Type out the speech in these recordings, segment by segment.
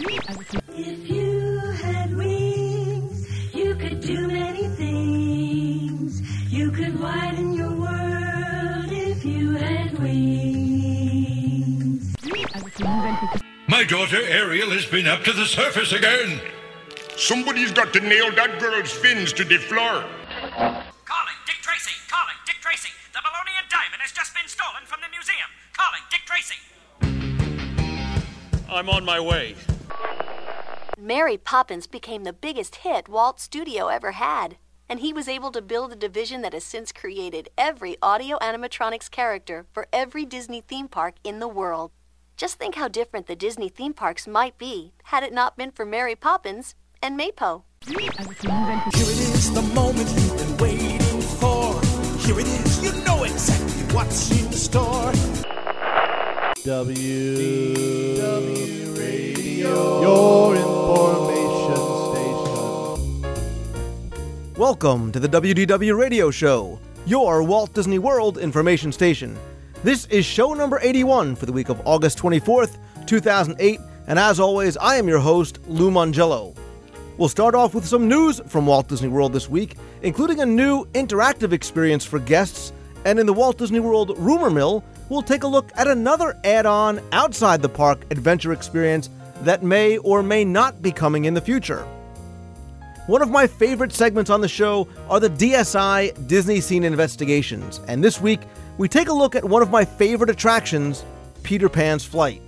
If you had wings, you could do many things. You could widen your world if you had wings. My daughter Ariel has been up to the surface again. Somebody's got to nail that girl's fins to the floor. Calling Dick Tracy. Calling Dick Tracy. The Malonian diamond has just been stolen from the museum. Calling Dick Tracy. I'm on my way. Mary Poppins became the biggest hit Walt Studio ever had, and he was able to build a division that has since created every audio animatronics character for every Disney theme park in the world. Just think how different the Disney theme parks might be had it not been for Mary Poppins and MAPO. Here it is, the moment you've been waiting for. Here it is, you know exactly what's in store. W W Radio, your Welcome to the WDW Radio Show, your Walt Disney World information station. This is show number 81 for the week of August 24th, 2008, and as always, I am your host, Lou Mongello. We'll start off with some news from Walt Disney World this week, including a new interactive experience for guests, and in the Walt Disney World Rumor Mill, we'll take a look at another add on outside the park adventure experience that may or may not be coming in the future. One of my favorite segments on the show are the DSI Disney Scene Investigations, and this week we take a look at one of my favorite attractions, Peter Pan's Flight.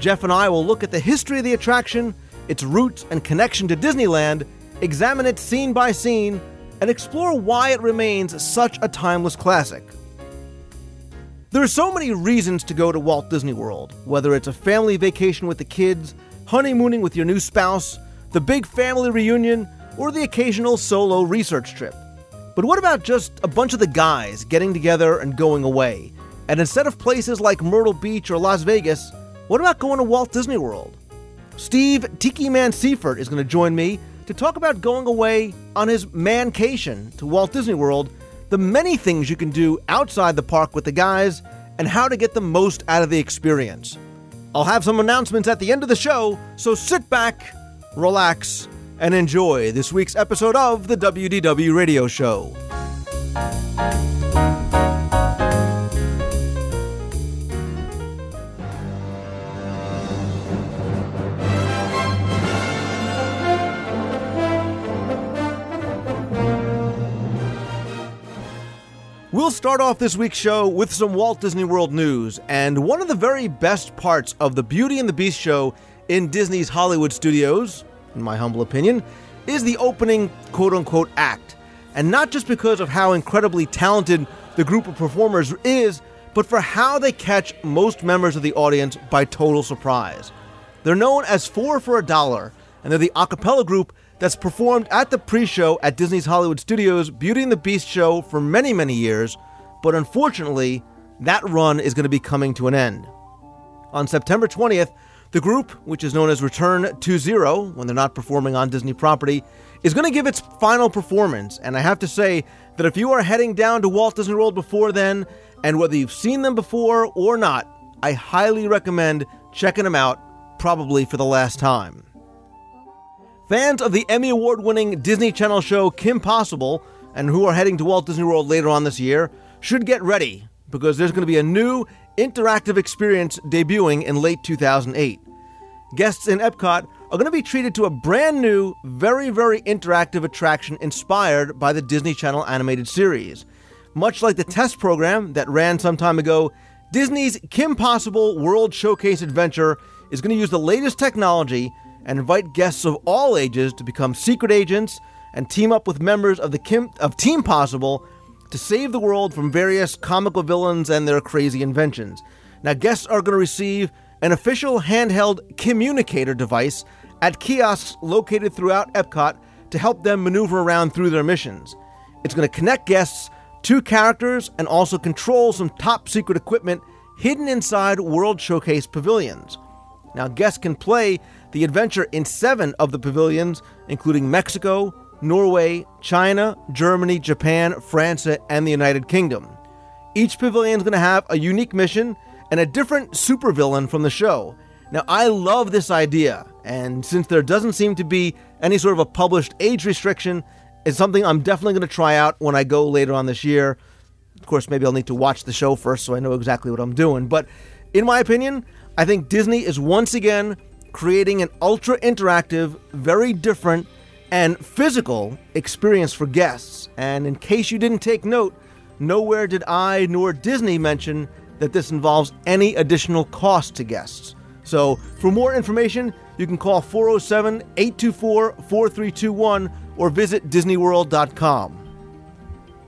Jeff and I will look at the history of the attraction, its roots and connection to Disneyland, examine it scene by scene, and explore why it remains such a timeless classic. There are so many reasons to go to Walt Disney World, whether it's a family vacation with the kids, honeymooning with your new spouse, the big family reunion, or the occasional solo research trip. But what about just a bunch of the guys getting together and going away? And instead of places like Myrtle Beach or Las Vegas, what about going to Walt Disney World? Steve Tiki Man Seifert is going to join me to talk about going away on his mancation to Walt Disney World, the many things you can do outside the park with the guys, and how to get the most out of the experience. I'll have some announcements at the end of the show, so sit back, relax, and enjoy this week's episode of the WDW Radio Show. We'll start off this week's show with some Walt Disney World news, and one of the very best parts of the Beauty and the Beast show in Disney's Hollywood studios, in my humble opinion, is the opening quote unquote act. And not just because of how incredibly talented the group of performers is, but for how they catch most members of the audience by total surprise. They're known as Four for a Dollar, and they're the a cappella group that's performed at the pre show at Disney's Hollywood Studios Beauty and the Beast show for many, many years, but unfortunately, that run is going to be coming to an end. On September 20th, the group, which is known as Return to Zero when they're not performing on Disney property, is going to give its final performance. And I have to say that if you are heading down to Walt Disney World before then, and whether you've seen them before or not, I highly recommend checking them out, probably for the last time. Fans of the Emmy Award winning Disney Channel show Kim Possible, and who are heading to Walt Disney World later on this year, should get ready because there's going to be a new interactive experience debuting in late 2008. Guests in Epcot are going to be treated to a brand new, very, very interactive attraction inspired by the Disney Channel animated series. Much like the test program that ran some time ago, Disney's Kim Possible World Showcase Adventure is going to use the latest technology and invite guests of all ages to become secret agents and team up with members of the Kim, of Team Possible to save the world from various comical villains and their crazy inventions. Now, guests are going to receive an official handheld communicator device at kiosks located throughout Epcot to help them maneuver around through their missions. It's going to connect guests to characters and also control some top secret equipment hidden inside World Showcase pavilions. Now, guests can play the adventure in seven of the pavilions, including Mexico, Norway, China, Germany, Japan, France, and the United Kingdom. Each pavilion is going to have a unique mission and a different supervillain from the show. Now, I love this idea, And since there doesn't seem to be any sort of a published age restriction, it's something I'm definitely going to try out when I go later on this year. Of course, maybe I'll need to watch the show first so I know exactly what I'm doing. But in my opinion, I think Disney is once again creating an ultra interactive, very different, and physical experience for guests. And in case you didn't take note, nowhere did I nor Disney mention that this involves any additional cost to guests. So, for more information, you can call 407 824 4321 or visit DisneyWorld.com.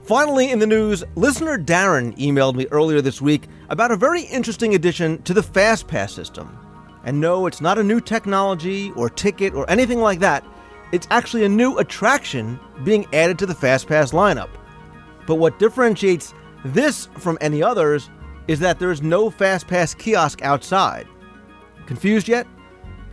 Finally, in the news, listener Darren emailed me earlier this week about a very interesting addition to the FastPass system. And no, it's not a new technology or ticket or anything like that. It's actually a new attraction being added to the FastPass lineup. But what differentiates this from any others is that there is no FastPass kiosk outside. Confused yet?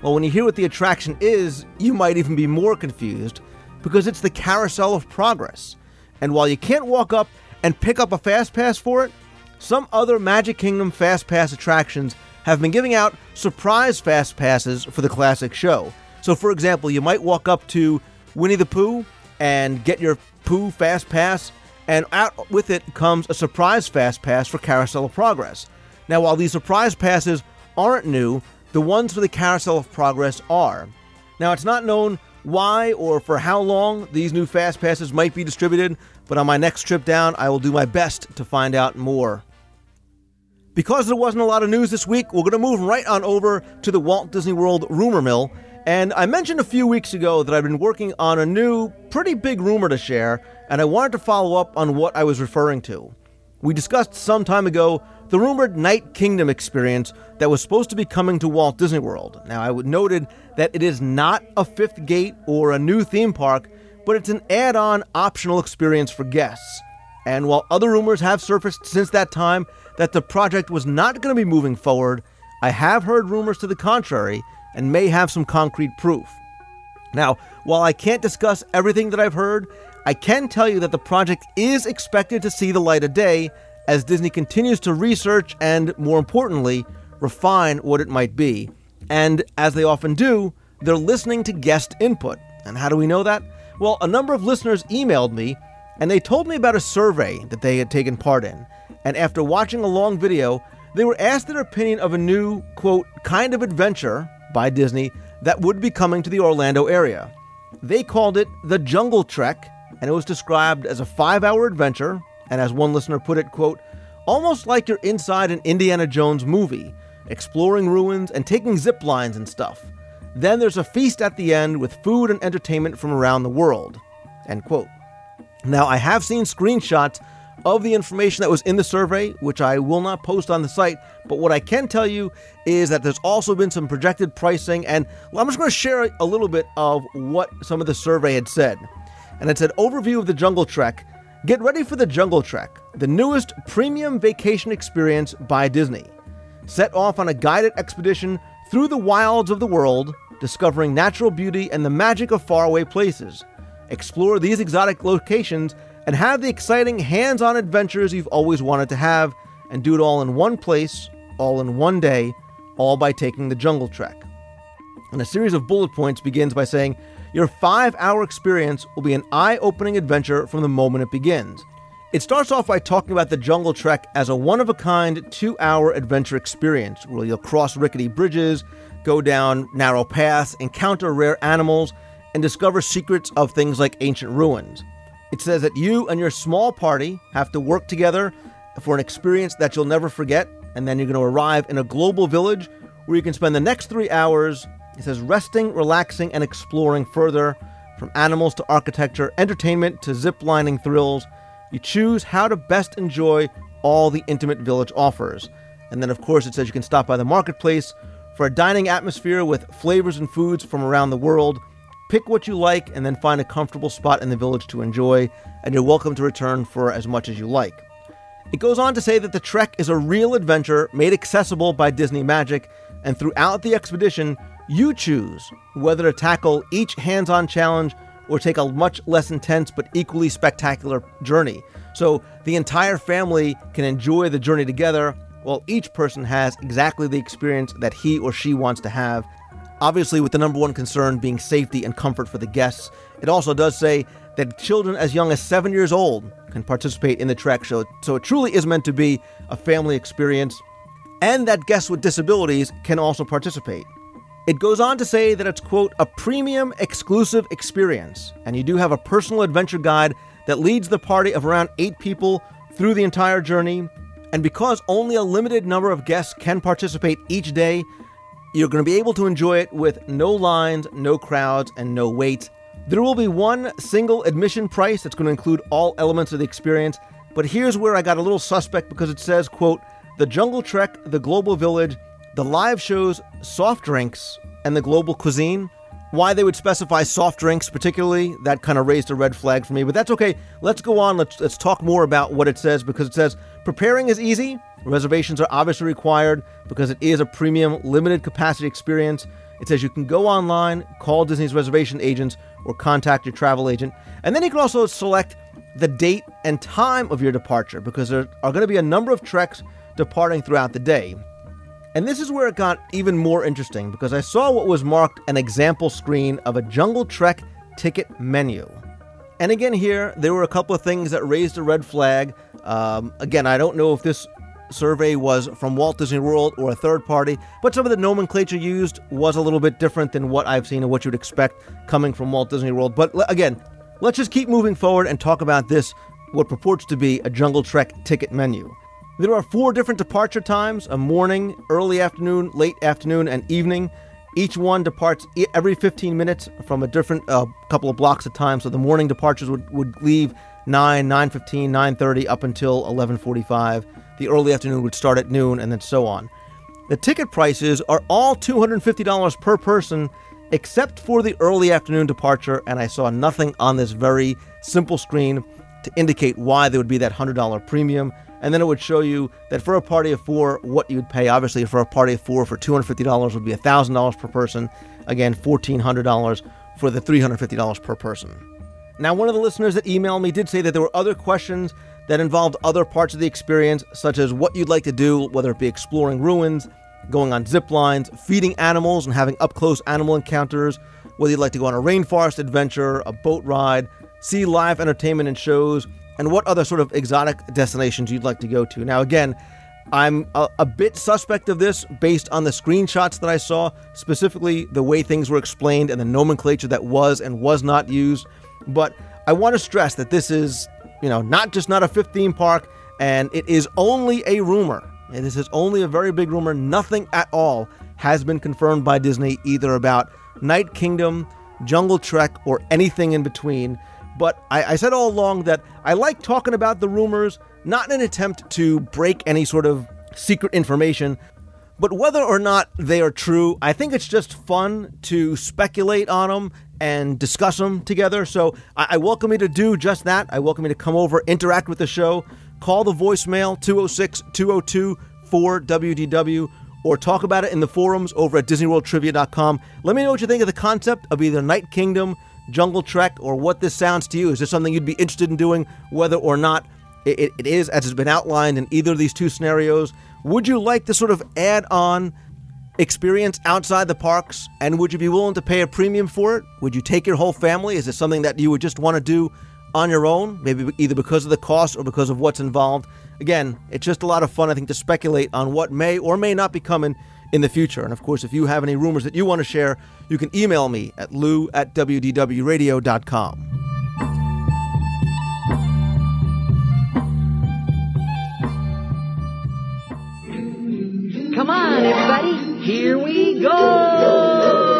Well, when you hear what the attraction is, you might even be more confused because it's the Carousel of Progress. And while you can't walk up and pick up a Fast Pass for it, some other Magic Kingdom Fast Pass attractions have been giving out surprise Fast Passes for the classic show. So, for example, you might walk up to Winnie the Pooh and get your Pooh Fast Pass, and out with it comes a surprise Fast Pass for Carousel of Progress. Now, while these surprise passes aren't new, the ones for the Carousel of Progress are. Now, it's not known why or for how long these new Fast Passes might be distributed, but on my next trip down, I will do my best to find out more. Because there wasn't a lot of news this week, we're going to move right on over to the Walt Disney World rumor mill. And I mentioned a few weeks ago that I've been working on a new, pretty big rumor to share, and I wanted to follow up on what I was referring to. We discussed some time ago the rumored Night Kingdom experience that was supposed to be coming to Walt Disney World. Now, I noted that it is not a fifth gate or a new theme park, but it's an add on optional experience for guests. And while other rumors have surfaced since that time that the project was not going to be moving forward, I have heard rumors to the contrary and may have some concrete proof. Now, while I can't discuss everything that I've heard, I can tell you that the project is expected to see the light of day as Disney continues to research and, more importantly, refine what it might be. And as they often do, they're listening to guest input. And how do we know that? Well, a number of listeners emailed me and they told me about a survey that they had taken part in. And after watching a long video, they were asked their opinion of a new, quote, kind of adventure by Disney that would be coming to the Orlando area. They called it the Jungle Trek, and it was described as a five hour adventure, and as one listener put it, quote, almost like you're inside an Indiana Jones movie, exploring ruins and taking zip lines and stuff. Then there's a feast at the end with food and entertainment from around the world. End quote. Now, I have seen screenshots of the information that was in the survey, which I will not post on the site. But what I can tell you is that there's also been some projected pricing, and I'm just going to share a little bit of what some of the survey had said. And it said overview of the Jungle Trek. Get ready for the Jungle Trek, the newest premium vacation experience by Disney. Set off on a guided expedition through the wilds of the world, discovering natural beauty and the magic of faraway places. Explore these exotic locations and have the exciting hands on adventures you've always wanted to have, and do it all in one place, all in one day, all by taking the Jungle Trek. And a series of bullet points begins by saying, Your five hour experience will be an eye opening adventure from the moment it begins. It starts off by talking about the Jungle Trek as a one of a kind two hour adventure experience where you'll cross rickety bridges, go down narrow paths, encounter rare animals, and discover secrets of things like ancient ruins. It says that you and your small party have to work together for an experience that you'll never forget, and then you're going to arrive in a global village where you can spend the next three hours, it says, resting, relaxing, and exploring further from animals to architecture, entertainment to zip lining thrills. You choose how to best enjoy all the intimate village offers. And then, of course, it says you can stop by the marketplace for a dining atmosphere with flavors and foods from around the world Pick what you like and then find a comfortable spot in the village to enjoy, and you're welcome to return for as much as you like. It goes on to say that the trek is a real adventure made accessible by Disney Magic, and throughout the expedition, you choose whether to tackle each hands on challenge or take a much less intense but equally spectacular journey. So the entire family can enjoy the journey together while each person has exactly the experience that he or she wants to have obviously with the number one concern being safety and comfort for the guests. It also does say that children as young as seven years old can participate in the Trek show, so it truly is meant to be a family experience, and that guests with disabilities can also participate. It goes on to say that it's, quote, a premium exclusive experience, and you do have a personal adventure guide that leads the party of around eight people through the entire journey. And because only a limited number of guests can participate each day, you're going to be able to enjoy it with no lines, no crowds, and no wait. There will be one single admission price that's going to include all elements of the experience, but here's where I got a little suspect because it says, quote, the Jungle Trek, the Global Village, the live shows, soft drinks, and the global cuisine. Why they would specify soft drinks, particularly, that kind of raised a red flag for me. But that's okay. Let's go on. Let's let's talk more about what it says because it says preparing is easy. Reservations are obviously required because it is a premium, limited capacity experience. It says you can go online, call Disney's reservation agents, or contact your travel agent. And then you can also select the date and time of your departure because there are going to be a number of treks departing throughout the day. And this is where it got even more interesting because I saw what was marked an example screen of a Jungle Trek ticket menu. And again, here, there were a couple of things that raised a red flag. Um, again, I don't know if this survey was from Walt Disney World or a third party, but some of the nomenclature used was a little bit different than what I've seen and what you'd expect coming from Walt Disney World. But again, let's just keep moving forward and talk about this, what purports to be a Jungle Trek ticket menu. There are four different departure times a morning, early afternoon, late afternoon, and evening. Each one departs every 15 minutes from a different uh, couple of blocks of time. So the morning departures would, would leave 9, 9.15, 9.30 up until 11.45. The early afternoon would start at noon and then so on. The ticket prices are all $250 per person except for the early afternoon departure, and I saw nothing on this very simple screen to indicate why there would be that $100 premium and then it would show you that for a party of four, what you'd pay. Obviously, for a party of four, for $250 would be $1,000 per person. Again, $1,400 for the $350 per person. Now, one of the listeners that emailed me did say that there were other questions that involved other parts of the experience, such as what you'd like to do, whether it be exploring ruins, going on zip lines, feeding animals and having up close animal encounters, whether you'd like to go on a rainforest adventure, a boat ride, see live entertainment and shows, and what other sort of exotic destinations you'd like to go to. Now, again, I'm a, a, bit suspect of this based on the screenshots that I saw, specifically the way things were explained and the nomenclature that was and was not used. But I want to stress that this is, you know, not just not a fifth theme park, and it is only a rumor. This is only a very big rumor. Nothing at all has been confirmed by Disney either about Night Kingdom, Jungle Trek, or anything in between. But I, I, said all along that I like talking about the rumors, not in an attempt to break any sort of secret information, but whether or not they are true, I think it's just fun to speculate on them and discuss them together. So I, I welcome you to do just that. I welcome you to come over, interact with the show, call the voicemail 206 202 4WDW or talk about it in the forums over at DisneyWorldTrivia.com. Let me know what you think of the concept of either Night Kingdom, Jungle Trek or what this sounds to you. Is this something you'd be interested in doing, whether or not it, it is as has been outlined in either of these two scenarios? Would you like to sort of add on experience outside the parks, and would you be willing to pay a premium for it? Would you take your whole family? Is it something that you would just want to do on your own, maybe either because of the cost or because of what's involved? Again, it's just a lot of fun, I think, to speculate on what may or may not be coming in the future. And of course, if you have any rumors that you want to share, you can email me at lou at wdwradio.com. Come on, everybody, here we go!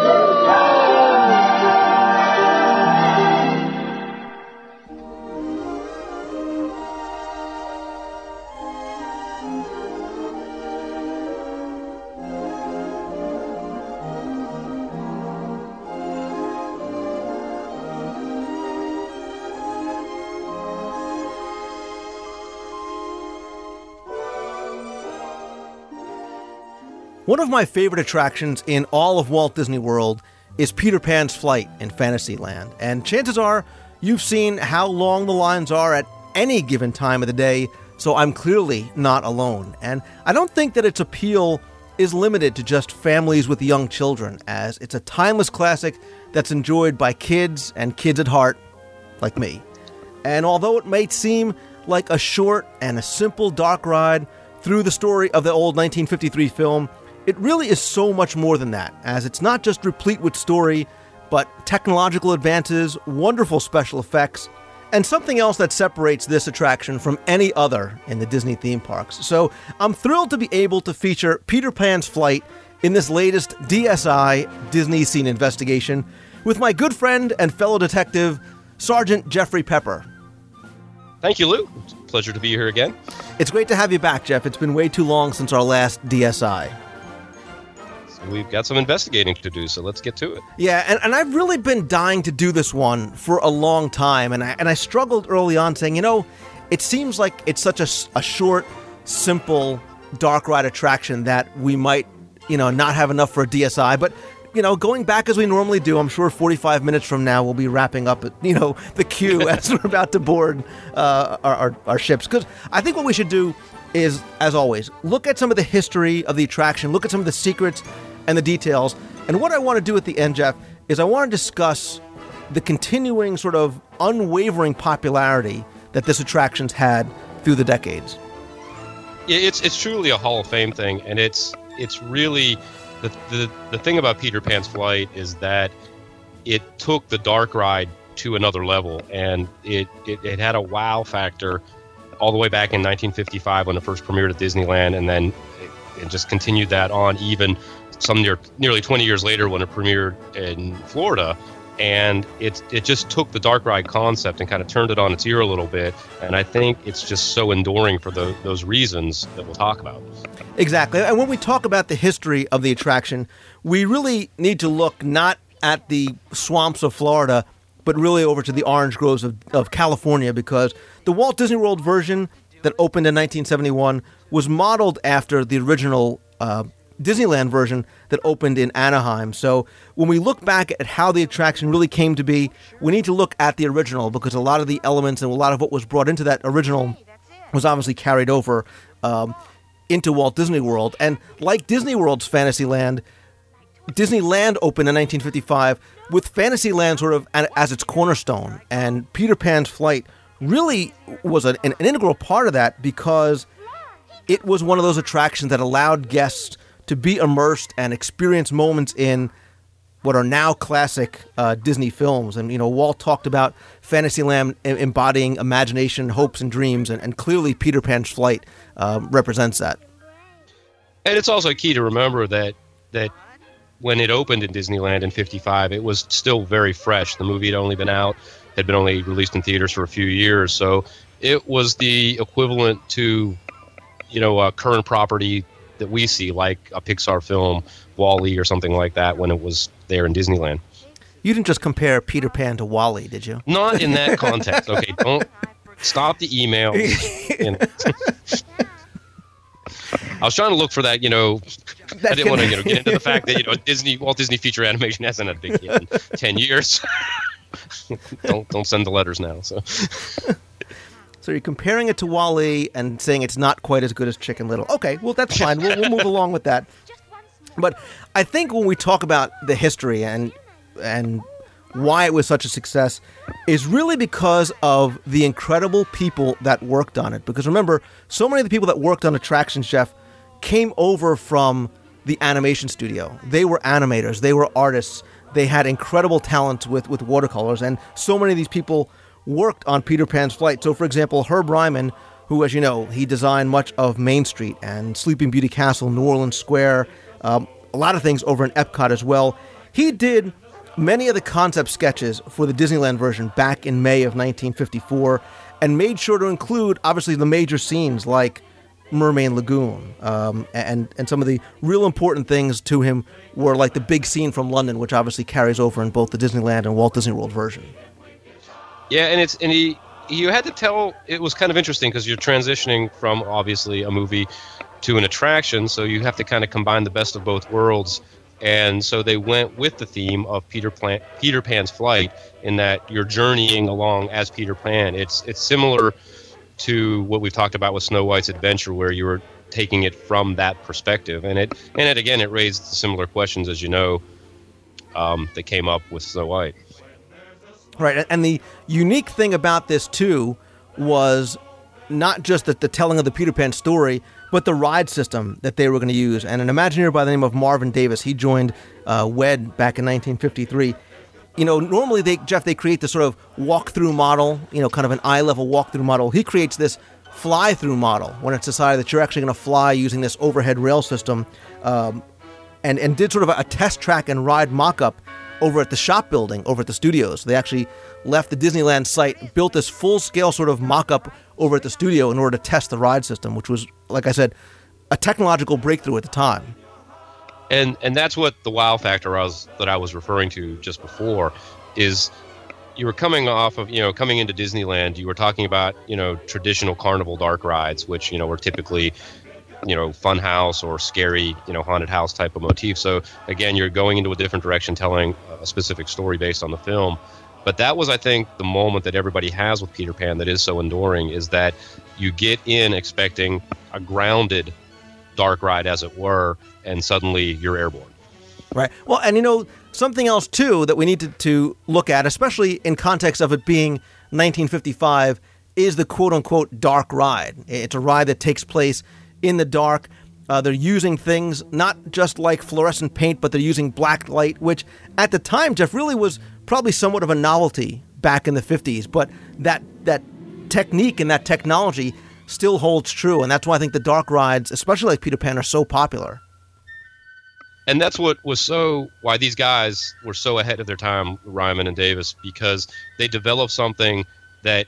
One of my favorite attractions in all of Walt Disney World is Peter Pan's flight in Fantasyland. And chances are you've seen how long the lines are at any given time of the day, so I'm clearly not alone. And I don't think that its appeal is limited to just families with young children, as it's a timeless classic that's enjoyed by kids and kids at heart, like me. And although it may seem like a short and a simple dark ride through the story of the old 1953 film, it really is so much more than that, as it's not just replete with story, but technological advances, wonderful special effects, and something else that separates this attraction from any other in the Disney theme parks. So I'm thrilled to be able to feature Peter Pan's flight in this latest DSI Disney Scene investigation with my good friend and fellow detective, Sergeant Jeffrey Pepper. Thank you, Lou. Pleasure to be here again. It's great to have you back, Jeff. It's been way too long since our last DSI. We've got some investigating to do, so let's get to it. Yeah, and, and I've really been dying to do this one for a long time, and I, and I struggled early on saying, you know, it seems like it's such a, a short, simple, dark ride attraction that we might, you know, not have enough for a DSI, but you know, going back as we normally do, I'm sure 45 minutes from now we'll be wrapping up, you know, the queue as we're about to board uh, our, our, our ships. Because I think what we should do is, as always, look at some of the history of the attraction, look at some of the secrets and the details. And what I want to do at the end, Jeff, is I want to discuss the continuing sort of unwavering popularity that this attraction's had through the decades. It's it's truly a Hall of Fame thing, and it's it's really the the, the thing about Peter Pan's flight is that it took the dark ride to another level, and it, it, it had a wow factor all the way back in 1955 when it first premiered at Disneyland, and then it, it just continued that on even some near, nearly 20 years later when it premiered in Florida. And it, it just took the dark ride concept and kind of turned it on its ear a little bit. And I think it's just so enduring for the, those reasons that we'll talk about. Exactly. And when we talk about the history of the attraction, we really need to look not at the swamps of Florida, but really over to the orange groves of, of California because the Walt Disney World version that opened in 1971 was modeled after the original uh, Disneyland version that opened in Anaheim. So when we look back at how the attraction really came to be, we need to look at the original because a lot of the elements and a lot of what was brought into that original was obviously carried over um, into Walt Disney World. And like Disney World's Fantasyland, Disneyland opened in 1955 with Fantasyland sort of as its cornerstone. And Peter Pan's flight really was an, an integral part of that because it was one of those attractions that allowed guests to be immersed and experience moments in what are now classic uh, Disney films. And, you know, Walt talked about Fantasyland embodying imagination, hopes, and dreams, and, and clearly Peter Pan's flight uh, represents that. And it's also key to remember that that when it opened in Disneyland in 55, it was still very fresh. The movie had only been out, had been only released in theaters for a few years. So it was the equivalent to, you know, a current property that we see, like a Pixar film, WALL-E or something like that, when it was there in Disneyland. You didn't just compare Peter Pan to WALL-E, did you? Not in that context. Okay, don't stop the email. I was trying to look for that, you know. I didn't want to, you know, get into the fact that you know Disney, Walt Disney feature animation hasn't had a big hit in ten years. don't don't send the letters now. So. So you're comparing it to WALL-E and saying it's not quite as good as Chicken Little. Okay, well that's fine. We'll, we'll move along with that. But I think when we talk about the history and and why it was such a success is really because of the incredible people that worked on it. Because remember, so many of the people that worked on Attraction Jeff, came over from the animation studio. They were animators, they were artists, they had incredible talent with, with watercolors, and so many of these people worked on Peter Pan's flight. So, for example, Herb Ryman, who, as you know, he designed much of Main Street and Sleeping Beauty Castle, New Orleans Square, um, a lot of things over in Epcot as well. He did many of the concept sketches for the Disneyland version back in May of 1954 and made sure to include, obviously, the major scenes like Mermaid Lagoon. Um, and, and some of the real important things to him were like the big scene from London, which obviously carries over in both the Disneyland and Walt Disney World version. Yeah, and it's and he you had to tell it was kind of interesting because you're transitioning from obviously a movie to an attraction, so you have to kind of combine the best of both worlds. And so they went with the theme of Peter Pan, Peter Pan's flight, in that you're journeying along as Peter Pan. It's it's similar to what we've talked about with Snow White's adventure, where you were taking it from that perspective, and it and it again it raised similar questions as you know um, that came up with Snow White. Right, and the unique thing about this too was not just the, the telling of the Peter Pan story, but the ride system that they were going to use. And an Imagineer by the name of Marvin Davis, he joined uh, WED back in 1953. You know, normally they Jeff they create this sort of walk-through model, you know, kind of an eye-level walk-through model. He creates this fly-through model when it's decided that you're actually going to fly using this overhead rail system, um, and and did sort of a, a test track and ride mock-up over at the shop building over at the studios. They actually left the Disneyland site, built this full scale sort of mock up over at the studio in order to test the ride system, which was, like I said, a technological breakthrough at the time. And and that's what the wow factor was that I was referring to just before is you were coming off of you know coming into Disneyland you were talking about you know traditional carnival dark rides which you know were typically you know fun house or scary you know haunted house type of motif so again you're going into a different direction telling a specific story based on the film but that was i think the moment that everybody has with peter pan that is so enduring is that you get in expecting a grounded dark ride as it were and suddenly you're airborne Right. Well, and you know, something else too that we need to, to look at, especially in context of it being 1955, is the quote unquote dark ride. It's a ride that takes place in the dark. Uh, they're using things not just like fluorescent paint, but they're using black light, which at the time, Jeff, really was probably somewhat of a novelty back in the 50s. But that that technique and that technology still holds true, and that's why I think the dark rides, especially like Peter Pan, are so popular. and that's what was so why these guys were so ahead of their time, Ryman and Davis, because they developed something that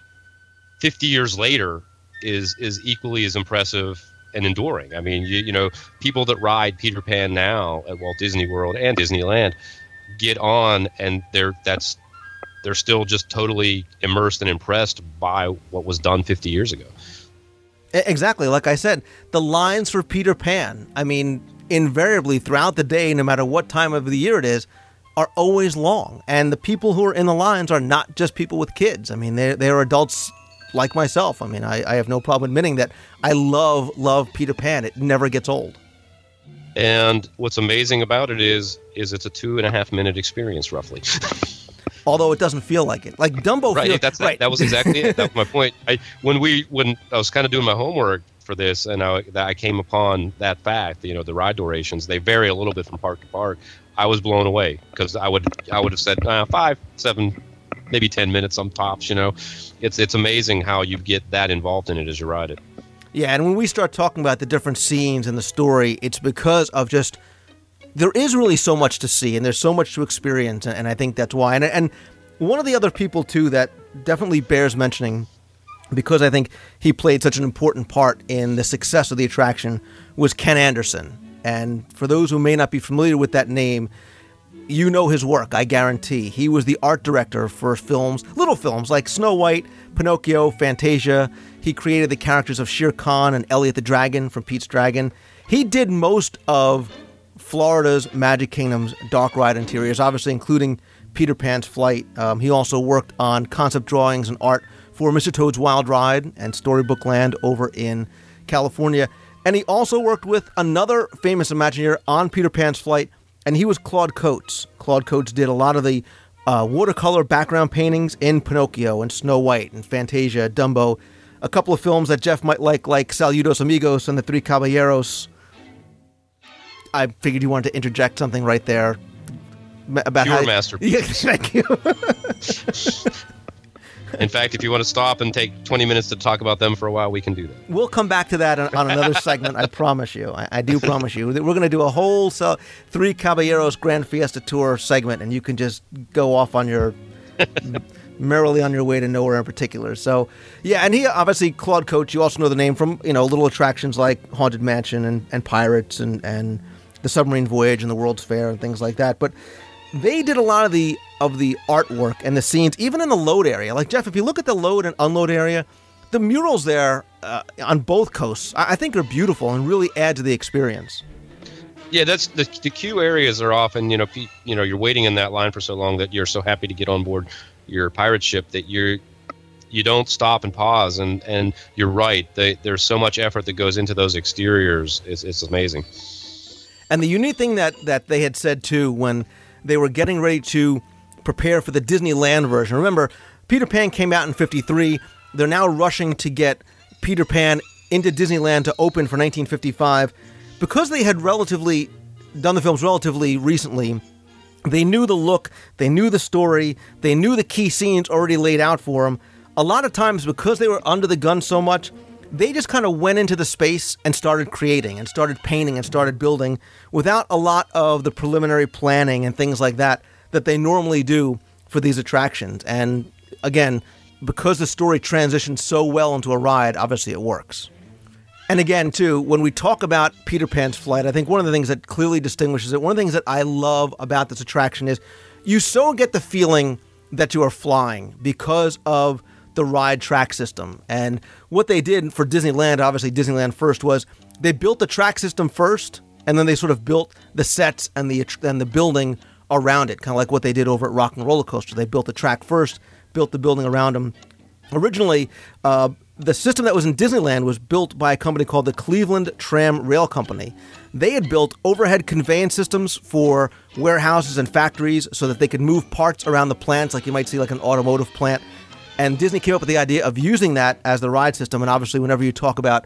50 years later is is equally as impressive and enduring. I mean, you, you know, people that ride Peter Pan now at Walt Disney World and Disneyland get on, and they're that's they're still just totally immersed and impressed by what was done 50 years ago. Exactly. Like I said, the lines for Peter Pan, I mean, invariably throughout the day, no matter what time of the year it is, are always long. And the people who are in the lines are not just people with kids. I mean, they're, they're adults like myself. I mean, I, I have no problem admitting that I love, love Peter Pan. It never gets old. And what's amazing about it is is it's a two and a half minute experience roughly. Although it doesn't feel like it. Like Dumbo right feels that's right. that was exactly it that was my point I, when we when i was kind of doing my homework for this and I, I came upon that fact you know the ride durations they vary a little bit from park to park i was blown away because i would i would have said uh, five seven maybe 10 minutes on tops you know it's it's amazing how you get that involved in it as you ride it Yeah, and when we start talking about the different scenes and the story, it's because of just there is really so much to see and there's so much to experience, and I think that's why. And, and one of the other people too that definitely bears mentioning, because I think he played such an important part in the success of the attraction, was Ken Anderson. And for those who may not be familiar with that name, you know his work, I guarantee. He was the art director for films, little films like Snow White, Pinocchio, Fantasia. He created the characters of Shere Khan and Elliott the Dragon from Pete's Dragon. He did most of Florida's Magic Kingdom's dark ride interiors, obviously including Peter Pan's flight. Um, he also worked on concept drawings and art for Mr. Toad's Wild Ride and Storybook Land over in California. And he also worked with another famous Imagineer on Peter Pan's flight, and he was Claude Coats. Claude Coats did a lot of the uh, watercolor background paintings in Pinocchio and Snow White and Fantasia, Dumbo, a couple of films that Jeff might like, like Saludos Amigos and The Three Caballeros. I figured you wanted to interject something right there about Pure how masterpiece. Yeah, thank you. in fact if you want to stop and take 20 minutes to talk about them for a while we can do that We'll come back to that on, on another segment. I promise you. I, I do promise you. We're going to do a whole so, Three Caballeros Grand Fiesta Tour segment, and you can just go off on your merrily on your way to nowhere in particular. So, yeah, and he obviously Claude Coats. You also know the name from you know little attractions like Haunted Mansion and, and Pirates and and the Submarine Voyage and the World's Fair and things like that. But they did a lot of the of the artwork and the scenes, even in the load area. Like Jeff, if you look at the load and unload area, the murals there uh, on both coasts, I, I think, are beautiful and really add to the experience. Yeah, that's the the queue areas are often you know pe- you know you're waiting in that line for so long that you're so happy to get on board your pirate ship that you're you don't stop and pause. And and you're right. They, there's so much effort that goes into those exteriors. It's, it's amazing. And the unique thing that that they had said too when they were getting ready to prepare for the Disneyland version. Remember, Peter Pan came out in 53. They're now rushing to get Peter Pan into Disneyland to open for 1955 because they had relatively done the films relatively recently. They knew the look, they knew the story, they knew the key scenes already laid out for them. A lot of times, because they were under the gun so much, they just kind of went into the space and started creating and started painting and started building without a lot of the preliminary planning and things like that that they normally do for these attractions. And again, because the story transitions so well into a ride, obviously it works. And again, too, when we talk about Peter Pan's flight, I think one of the things that clearly distinguishes it, one of the things that I love about this attraction is you so get the feeling that you are flying because of the ride track system. And what they did for Disneyland, obviously Disneyland first, was they built the track system first, and then they sort of built the sets and the and the building around it, kind of like what they did over at Rock and Roller Coaster. They built the track first, built the building around them. Originally, uh, the system that was in Disneyland was built by a company called the Cleveland Tram Rail Company. They had built overhead conveyance systems for warehouses and factories so that they could move parts around the plants, like you might see like an automotive plant. And Disney came up with the idea of using that as the ride system. And obviously, whenever you talk about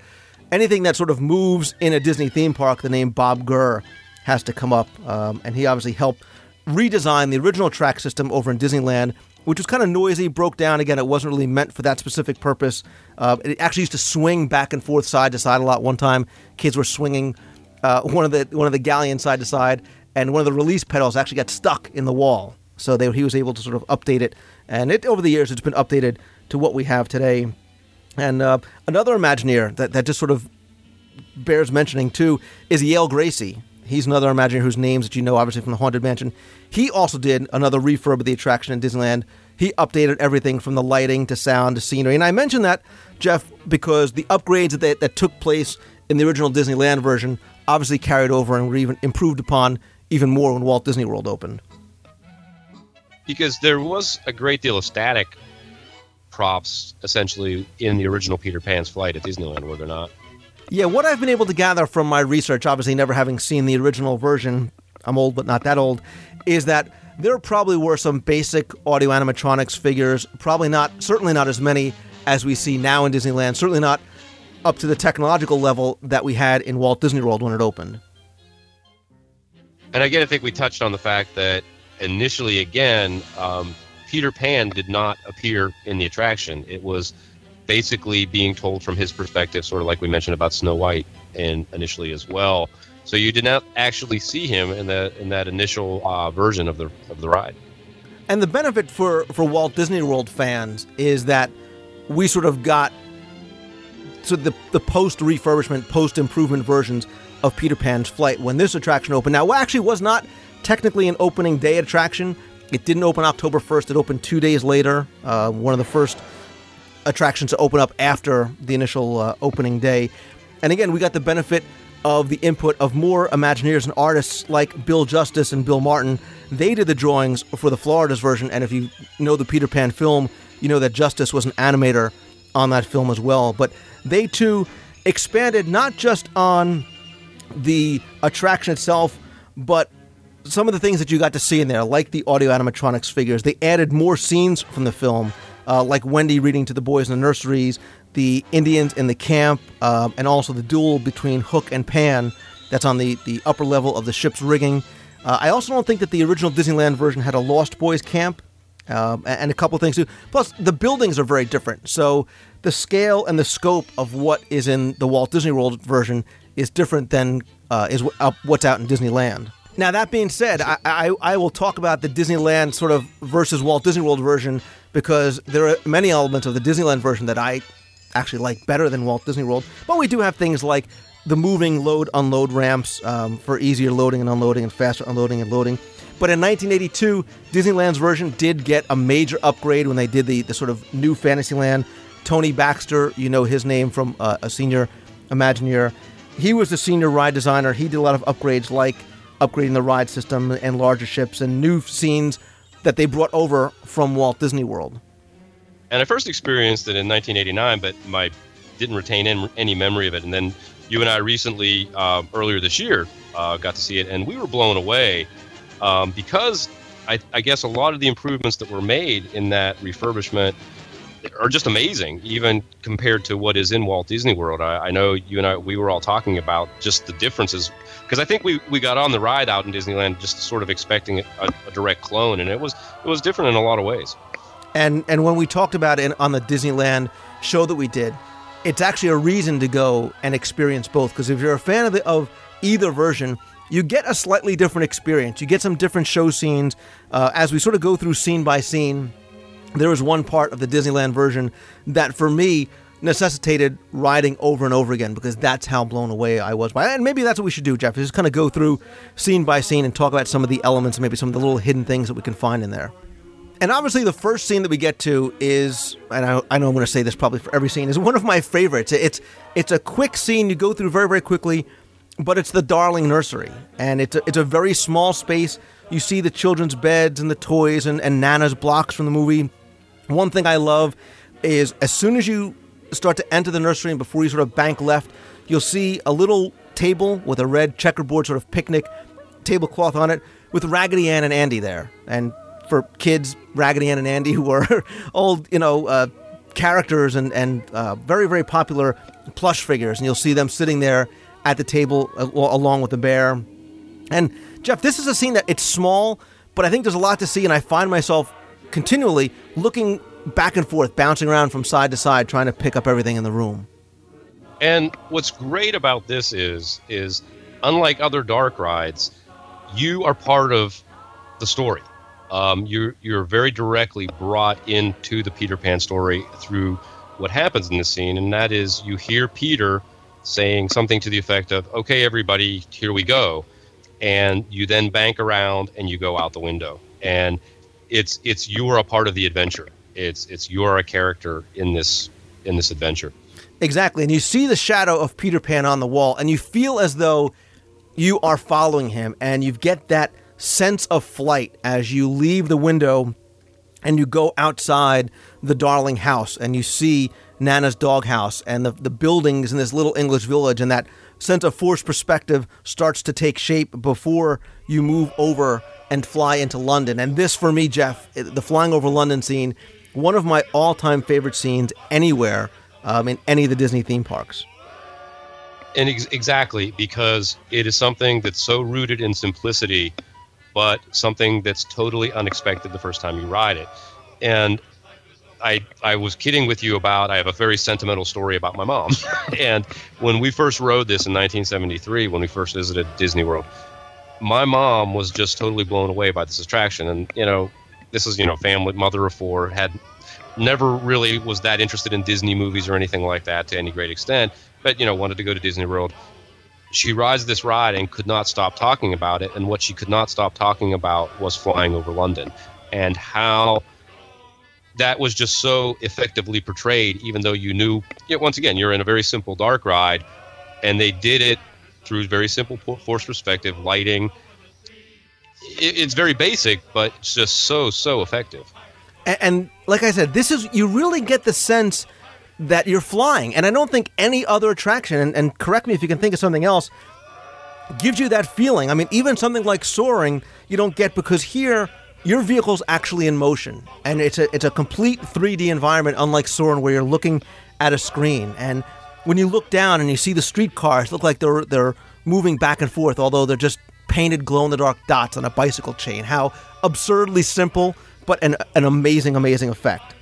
anything that sort of moves in a Disney theme park, the name Bob Gurr has to come up. Um, and he obviously helped redesign the original track system over in Disneyland which was kind of noisy, broke down. Again, it wasn't really meant for that specific purpose. Uh, it actually used to swing back and forth, side to side a lot. One time, kids were swinging uh, one of the one of the galleons side to side, and one of the release pedals actually got stuck in the wall. So they, he was able to sort of update it, and it over the years it's been updated to what we have today. And uh, another Imagineer that, that just sort of bears mentioning too is Yale Gracey. He's another Imagineer whose names that you know, obviously from the Haunted Mansion. He also did another refurb of the attraction in Disneyland. He updated everything from the lighting to sound to scenery. And I mention that, Jeff, because the upgrades that, that took place in the original Disneyland version obviously carried over and were even improved upon even more when Walt Disney World opened. Because there was a great deal of static props essentially in the original Peter Pan's flight at Disneyland, were there not? Yeah, what I've been able to gather from my research, obviously never having seen the original version, I'm old but not that old, is that there probably were some basic audio animatronics figures, probably not, certainly not as many as we see now in Disneyland, certainly not up to the technological level that we had in Walt Disney World when it opened. And again, I think we touched on the fact that initially, again, um, Peter Pan did not appear in the attraction. It was basically being told from his perspective, sort of like we mentioned about Snow White and initially as well. So you did not actually see him in that in that initial uh, version of the of the ride. And the benefit for for Walt Disney World fans is that we sort of got so the the post refurbishment, post improvement versions of Peter Pan's flight when this attraction opened. Now, actually was not technically an opening day attraction. It didn't open October 1st. It opened two days later. Uh, one of the first attractions to open up after the initial uh, opening day. And again, we got the benefit of the input of more Imagineers and artists like Bill Justice and Bill Martin. They did the drawings for the Florida's version, and if you know the Peter Pan film, you know that Justice was an animator on that film as well. But they too expanded not just on the attraction itself, but some of the things that you got to see in there, like the audio animatronics figures. They added more scenes from the film uh, like Wendy reading to the boys in the nurseries, the Indians in the camp, um, and also the duel between Hook and Pan that's on the, the upper level of the ship's rigging. Uh, I also don't think that the original Disneyland version had a Lost Boys camp. Um, and a couple things too. Plus, the buildings are very different. So, the scale and the scope of what is in the Walt Disney World version is different than uh, is what's out in Disneyland. Now, that being said, I, I, I, will talk about the Disneyland sort of versus Walt Disney World version because there are many elements of the Disneyland version that I actually like better than Walt Disney World. But we do have things like the moving load unload ramps um, for easier loading and unloading and faster unloading and loading. But in 1982, Disneyland's version did get a major upgrade when they did the, the sort of new Fantasyland. Tony Baxter, you know his name from uh, a senior Imagineer. He was the senior ride designer. He did a lot of upgrades like upgrading the ride system and larger ships and new scenes that they brought over from Walt Disney World. And I first experienced it in 1989, but my didn't retain any memory of it. And then you and I recently, uh, earlier this year, uh, got to see it, and we were blown away um, because I, I guess a lot of the improvements that were made in that refurbishment are just amazing, even compared to what is in Walt Disney World. I, I know you and I, we were all talking about just the differences because I think we, we got on the ride out in Disneyland just sort of expecting a, a direct clone, and it was it was different in a lot of ways. And and when we talked about it on the Disneyland show that we did, it's actually a reason to go and experience both. Because if you're a fan of the, of either version, you get a slightly different experience. You get some different show scenes uh, as we sort of go through scene by scene. There was one part of the Disneyland version that, for me, necessitated riding over and over again because that's how blown away I was by it. And maybe that's what we should do, Jeff, is just kind of go through scene by scene and talk about some of the elements maybe some of the little hidden things that we can find in there. And obviously, the first scene that we get to is, and I, I know I'm going to say this probably for every scene, is one of my favorites. It's it's a quick scene you go through very very quickly, but it's the Darling Nursery, and it's a, it's a very small space. You see the children's beds and the toys and, and Nana's blocks from the movie. One thing I love is as soon as you start to enter the nursery and before you sort of bank left, you'll see a little table with a red checkerboard sort of picnic tablecloth on it with Raggedy Ann and Andy there. And for kids, Raggedy Ann and Andy, who are old, you know, uh, characters and, and uh, very, very popular plush figures. And you'll see them sitting there at the table uh, along with the bear. And Jeff, this is a scene that it's small, but I think there's a lot to see. And I find myself continually looking back and forth, bouncing around from side to side, trying to pick up everything in the room. And what's great about this is, is unlike other dark rides, you are part of the story. Um, you're you're very directly brought into the Peter Pan story through what happens in the scene, and that is you hear Peter saying something to the effect of, "Okay, everybody, here we go," and you then bank around and you go out the window, and it's it's you are a part of the adventure. It's it's you are a character in this in this adventure. Exactly, and you see the shadow of Peter Pan on the wall, and you feel as though you are following him, and you get that sense of flight as you leave the window and you go outside the darling house and you see Nana's doghouse and the, the buildings in this little English village and that sense of forced perspective starts to take shape before you move over and fly into London. And this for me, Jeff, the flying over London scene, one of my all-time favorite scenes anywhere um, in any of the Disney theme parks. And ex- exactly because it is something that's so rooted in simplicity but something that's totally unexpected the first time you ride it. And I I was kidding with you about I have a very sentimental story about my mom. and when we first rode this in 1973, when we first visited Disney World, my mom was just totally blown away by this attraction. And you know, this is you know family mother of four had never really was that interested in Disney movies or anything like that to any great extent, but you know wanted to go to Disney World she rides this ride and could not stop talking about it. And what she could not stop talking about was flying over London and how that was just so effectively portrayed, even though you knew, you once again, you're in a very simple dark ride, and they did it through very simple force perspective, lighting. it's very basic, but it's just so, so effective. And, and like I said, this is, you really get the sense that you're flying. And I don't think any other attraction, and, and, correct me if you can think of something else, gives you that feeling. I mean, even something like Soarin', you don't get because here your vehicle's actually in motion, and it's a it's a complete 3D environment, unlike Soarin' where you're looking at a screen. And when you look down and you see the streetcars, look like they're they're moving back and forth, although they're just painted glow in the dark dots on a bicycle chain. How absurdly simple, but an an amazing, amazing effect.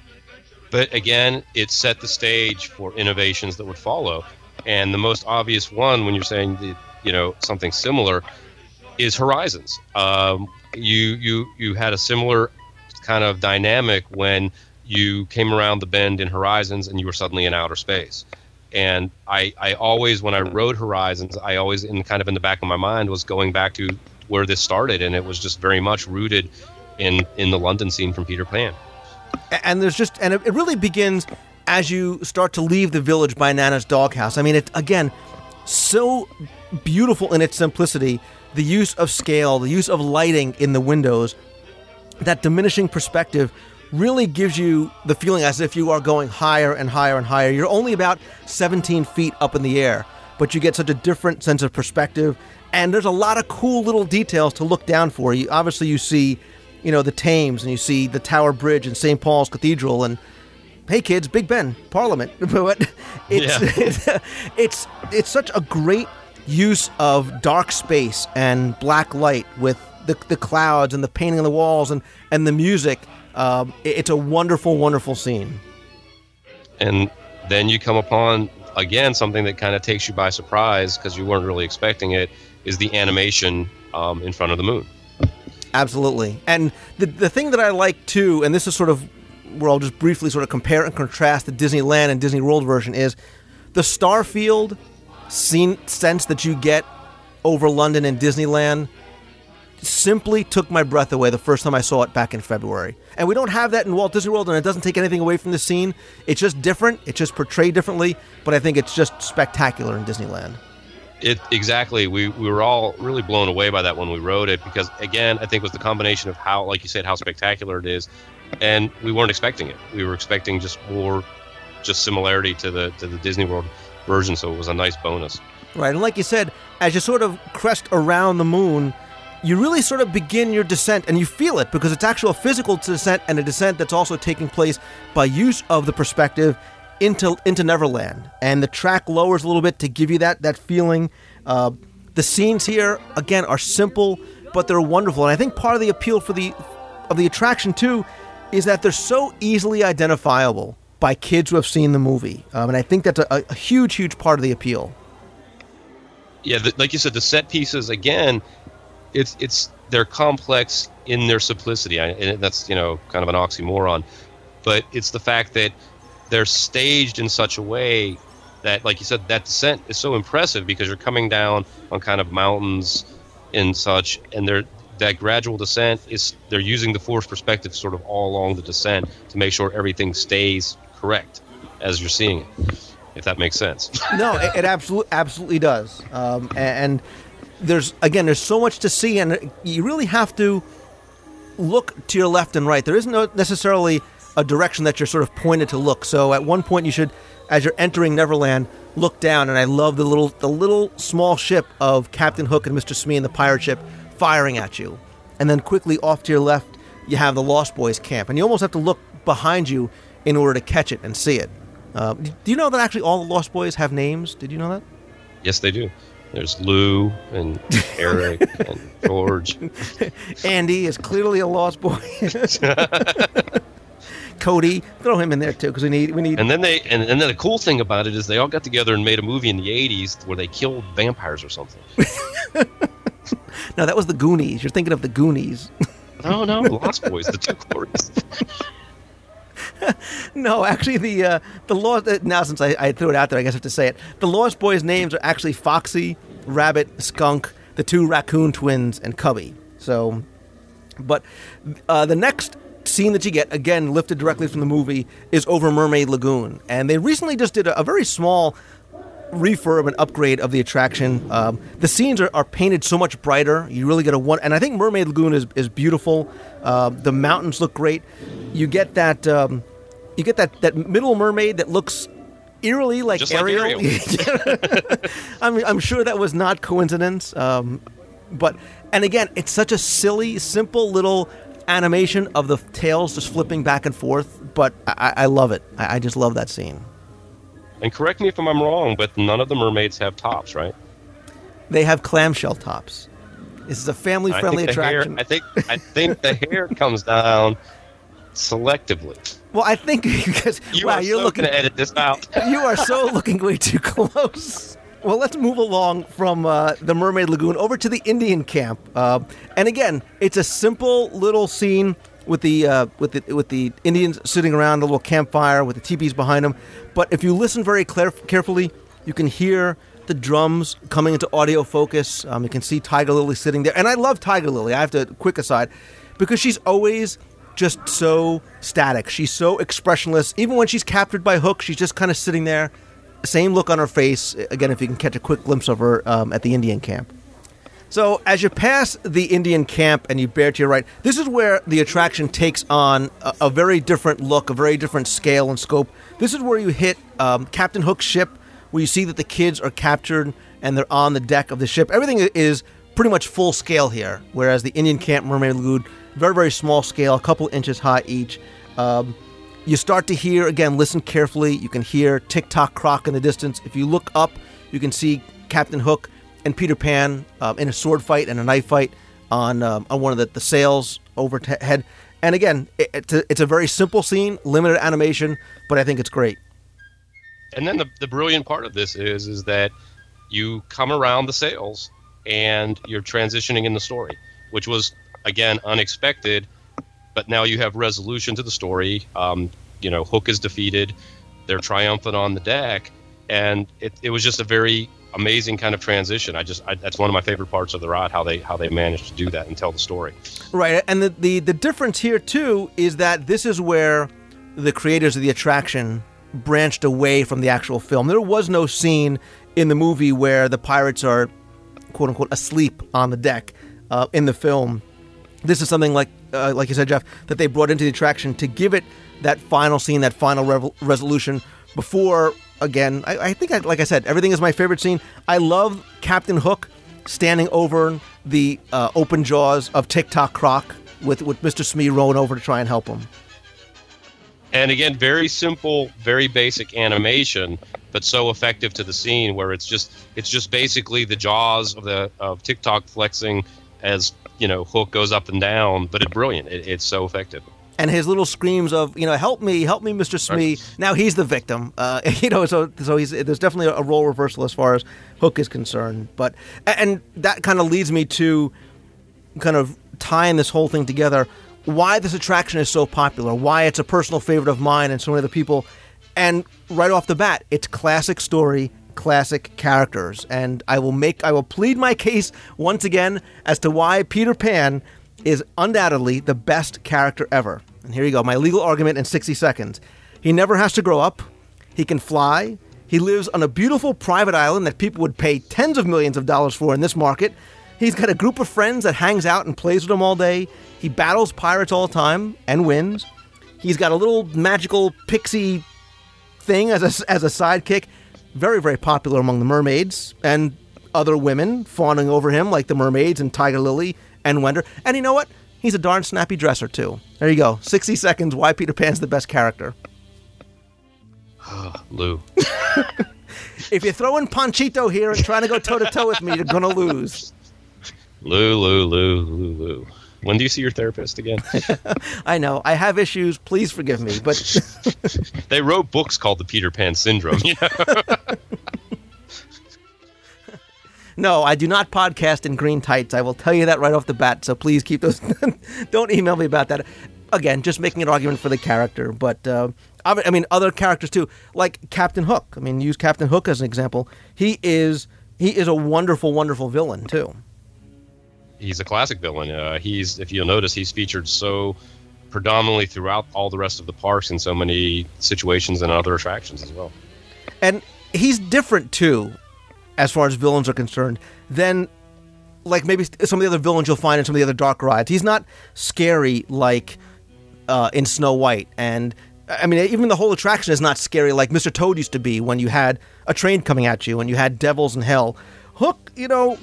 But again, it set the stage for innovations that would follow. And the most obvious one, when you're saying that, you know something similar, is Horizons. Um, you you you had a similar kind of dynamic when you came around the bend in Horizons and you were suddenly in outer space. And I, I always, when I rode Horizons, I always, in kind of in the back of my mind, was going back to where this started, and it was just very much rooted in in the London scene from Peter Pan and there's just and it really begins as you start to leave the village by Nana's doghouse. I mean, it again so beautiful in its simplicity, the use of scale, the use of lighting in the windows, that diminishing perspective really gives you the feeling as if you are going higher and higher and higher. You're only about 17 feet up in the air, but you get such a different sense of perspective. And there's a lot of cool little details to look down for. You obviously you see, you know, the Thames and you see the Tower Bridge and St. Paul's Cathedral and hey kids, Big Ben, Parliament. but it's, it's it's it's such a great use of dark space and black light with the, the clouds and the painting on the walls and, and the music. Um, it's a wonderful, wonderful scene. and then you come upon again something that kind of takes you by surprise because you weren't really expecting it is the animation um, in front of the moon Absolutely. And the, the thing that I like too, and this is sort of where I'll just briefly sort of compare and contrast the Disneyland and Disney World version, is the Starfield scene sense that you get over London and Disneyland simply took my breath away the first time I saw it back in February. And we don't have that in Walt Disney World, and it doesn't take anything away from the scene. It's just different. It's just portrayed differently, but I think it's just spectacular in Disneyland. it exactly we, we were all really blown away by that when we wrote it because again i think it was the combination of how like you said how spectacular it is and we weren't expecting it we were expecting just more just similarity to the to the disney world version so it was a nice bonus Right, and like you said, as you sort of crest around the moon, you really sort of begin your descent, and you feel it because it's actual physical descent and a descent that's also taking place by use of the perspective into into Neverland. And the track lowers a little bit to give you that that feeling. Uh, the scenes here again are simple, but they're wonderful, and I think part of the appeal for the of the attraction too is that they're so easily identifiable by kids who have seen the movie, um, and I think that's a, a huge, huge part of the appeal. yeah the, like you said the set pieces again it's it's they're complex in their simplicity. And that's you know kind of an oxymoron. But it's the fact that they're staged in such a way that like you said that descent is so impressive because you're coming down on kind of mountains and such and they're that gradual descent is they're using the force perspective sort of all along the descent to make sure everything stays correct as you're seeing it if that makes sense. No, it, it absolutely absolutely does. Um, a- and, there's again, there's so much to see, and you really have to look to your left and right. There isn't necessarily a direction that you're sort of pointed to look. So at one point, you should, as you're entering Neverland, look down. And I love the little the little small ship of Captain Hook and Mister Smee and the pirate ship firing at you, and then quickly off to your left, you have the Lost Boys camp, and you almost have to look behind you in order to catch it and see it. Uh, do you know that actually all the Lost Boys have names? Did you know that? yes they do there's lou and eric and george Andy is clearly a Lost Boy. Cody, throw him in there too because we need we need. And then they and, and then the cool thing about it is they all got together and made a movie in the '80s where they killed vampires or something. no, that was the Goonies. You're thinking of the Goonies. No, no, Lost Boys, the two Coreys. no, actually, the uh, the Lost. Uh, now, since I, I threw it out there, I guess I have to say it. The Lost Boys' names are actually Foxy, Rabbit, Skunk, the two raccoon twins, and Cubby. So, but uh, the next scene that you get, again lifted directly from the movie, is over Mermaid Lagoon, and they recently just did a, a very small refurb and upgrade of the attraction. Um, the scenes are, are painted so much brighter. You really get a one, and I think Mermaid Lagoon is, is beautiful. Uh, the mountains look great. You get that um, you get that, that middle mermaid that looks eerily like Just like Ariel. Ariel. I'm, I'm sure that was not coincidence. Um, but and again, it's such a silly, simple little animation of the tails just flipping back and forth. But I, I love it. I, I just love that scene. And correct me if I'm wrong, but none of the mermaids have tops, right? They have clamshell tops. This is a family-friendly the hair- attraction. I think I think the hair comes down selectively. well, I think because You wow, you're so looking gonna edit this out. you are so looking way too close. Well, let's move along from uh, the Mermaid Lagoon over to the Indian camp. Uh, and again, it's a simple little scene with the uh, with the with the Indians sitting around a little campfire with the teepees behind them. But if you listen very carefully, you can hear the drums coming into audio focus. Um, you can see Tiger Lily sitting there, and I love Tiger Lily. I have to quick aside because she's always just so static. She's so expressionless. Even when she's captured by Hook, she's just kind of sitting there, same look on her face. Again, if you can catch a quick glimpse of her um, at the Indian camp. So as you pass the Indian camp and you bear to your right, this is where the attraction takes on a, a very different look, a very different scale and scope. This is where you hit um, Captain Hook's ship, where you see that the kids are captured and they're on the deck of the ship. Everything is pretty much full scale here, whereas the Indian Camp Mermaid Lagoon, very, very small scale, a couple inches high each. Um, you start to hear, again, listen carefully. You can hear Tick Tock Croc in the distance. If you look up, you can see Captain Hook and Peter Pan um, in a sword fight and a knife fight on um, on one of the, the sails overhead. And again, it, it's, a, it's a very simple scene, limited animation, but I think it's great. And then the, the brilliant part of this is is that you come around the sails and you're transitioning in the story, which was again unexpected. But now you have resolution to the story. Um, you know, Hook is defeated. They're triumphant on the deck, and it, it was just a very amazing kind of transition. I just I, that's one of my favorite parts of the ride how they how they managed to do that and tell the story. Right, and the, the the difference here too is that this is where the creators of the attraction branched away from the actual film. There was no scene in the movie where the pirates are quote unquote asleep on the deck uh, in the film. This is something like uh, like you said, Jeff, that they brought into the attraction to give it that final scene, that final resolution before again, I, I think, I, like I said, everything is my favorite scene. I love Captain Hook standing over the uh, open jaws of Tick Tock Croc with, with Mr. Smee rolling over to try and help him. And again, very simple, very basic animation, but so effective to the scene where it's just it's just basically the jaws of the of Tick Tock flexing as you know Hook goes up and down, but it's brilliant. It, it's so effective and his little screams of you know help me help me mr smee right. now he's the victim uh, you know so so he's there's definitely a role reversal as far as hook is concerned but and that kind of leads me to kind of tying this whole thing together why this attraction is so popular why it's a personal favorite of mine and so many other people and right off the bat it's classic story classic characters and i will make i will plead my case once again as to why peter pan is undoubtedly the best character ever. And here you go, my legal argument in 60 seconds. He never has to grow up. He can fly. He lives on a beautiful private island that people would pay tens of millions of dollars for in this market. He's got a group of friends that hangs out and plays with him all day. He battles pirates all the time and wins. He's got a little magical pixie thing as a, as a sidekick. Very, very popular among the mermaids and other women fawning over him, like the mermaids and Tiger Lily and Wendy. And you know what? He's a darn snappy dresser, too. There you go. 60 seconds why Peter Pan's the best character. Ah, Lou. if you're throwing Panchito here and trying to go toe to toe with me, you're going to lose. Lou, Lou, Lou, Lou, Lou. When do you see your therapist again? I know. I have issues. Please forgive me. But they wrote books called the Peter Pan Syndrome. You know? No, I do not podcast in green tights. I will tell you that right off the bat. So please keep those. don't email me about that. Again, just making an argument for the character, but uh, I mean other characters too, like Captain Hook. I mean, use Captain Hook as an example. He is he is a wonderful, wonderful villain too. He's a classic villain. Uh, he's if you'll notice, he's featured so predominantly throughout all the rest of the parks in so many situations and other attractions as well. And he's different too as far as villains are concerned than like maybe some of the other villains you'll find in some of the other dark rides. He's not scary like uh, in Snow White, and I mean even the whole attraction is not scary like Mr. Toad used to be when you had a train coming at you and you had devils in hell. Hook, you know,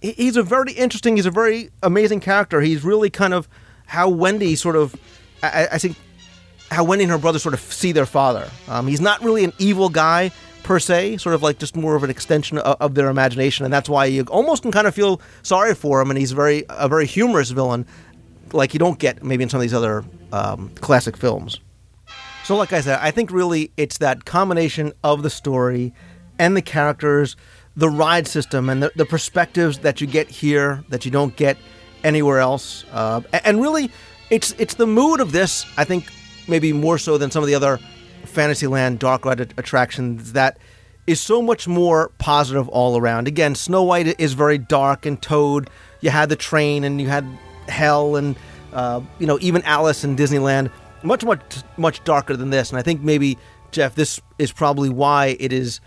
he's a very interesting, he's a very amazing character. He's really kind of how Wendy sort of, I, I think, how Wendy and her brother sort of see their father. Um, he's not really an evil guy, per se, sort of like just more of an extension of, of, their imagination, and that's why you almost can kind of feel sorry for him. And he's very a very humorous villain, like you don't get maybe in some of these other um, classic films. So, like I said, I think really it's that combination of the story and the characters, the ride system, and the, the perspectives that you get here that you don't get anywhere else, uh, and really, it's it's the mood of this. I think maybe more so than some of the other Fantasyland dark ride attractions that is so much more positive all around. Again, Snow White is very dark, and Toad, you had the train, and you had hell, and uh, you know even Alice in Disneyland, much much much darker than this. And I think maybe Jeff, this is probably why it is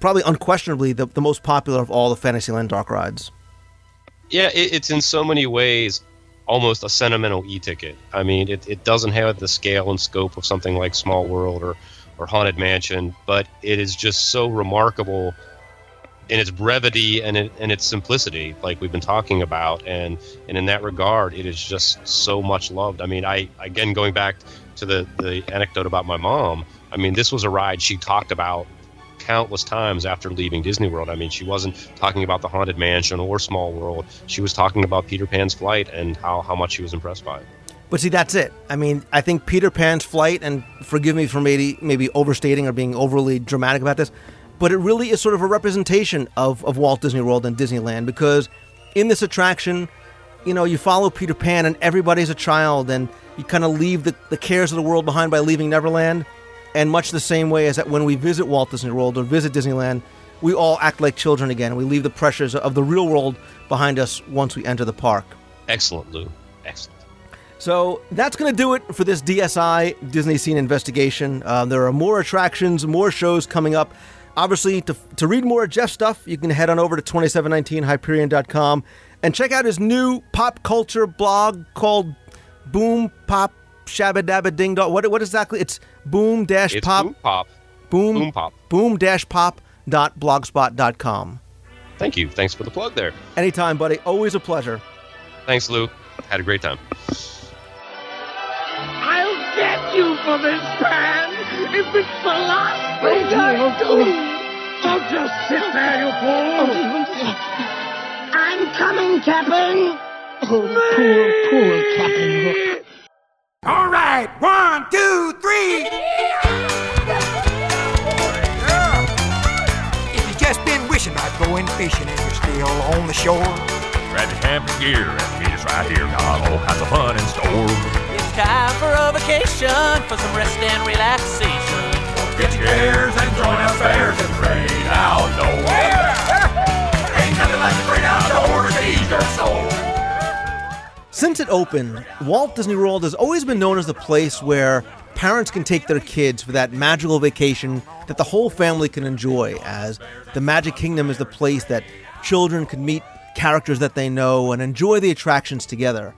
probably unquestionably the, the most popular of all the Fantasyland dark rides. Yeah, it, it's in so many ways almost a sentimental e-ticket. I mean, it, it doesn't have the scale and scope of something like Small World or, or Haunted Mansion, but it is just so remarkable in its brevity and, it, and its simplicity, like we've been talking about. And, and in that regard, it is just so much loved. I mean, I again, going back to the, the anecdote about my mom, I mean, this was a ride she talked about countless times after leaving Disney World. I mean, she wasn't talking about the Haunted Mansion or Small World. She was talking about Peter Pan's flight and how, how much she was impressed by it. But see, that's it. I mean, I think Peter Pan's flight, and forgive me for maybe maybe overstating or being overly dramatic about this, but it really is sort of a representation of, of Walt Disney World and Disneyland because in this attraction, you know, you follow Peter Pan and everybody's a child and you kind of leave the, the cares of the world behind by leaving Neverland. And much the same way as that when we visit Walt Disney World or visit Disneyland, we all act like children again. We leave the pressures of the real world behind us once we enter the park. Excellent, Lou. Excellent. So that's going to do it for this DSI Disney Scene investigation. Uh, there are more attractions, more shows coming up. Obviously, to, to read more of Jeff's stuff, you can head on over to 2719hyperion.com and check out his new pop culture blog called Boom Pop Shabba Dabba Ding Dong. What, what exactly? It's boom dash It's pop Boom Pop. boom Boom Pop. boom dash pop dot blogspot.com. Thank you. Thanks for the plug there. Anytime, buddy. Always a pleasure. Thanks, Lou. Had a great time. I'll get you for this, Pan! If it's the last thing I do! Don't just sit there, you fool! Oh, I'm coming, Captain! Oh, poor, poor Captain Hook. All right, one, two, three. If you've just been wishing about going fishing and you're still on the shore, Grab your camping gear and meet us right here. Got all kinds of fun in store. It's time for a vacation for some rest and relaxation. Get your gears and join us fairs and great outdoors. Ain't nothing like the great outdoors to ease your soul. Since it opened, Walt Disney World has always been known as the place where parents can take their kids for that magical vacation that the whole family can enjoy, as the Magic Kingdom is the place that children can meet characters that they know and enjoy the attractions together.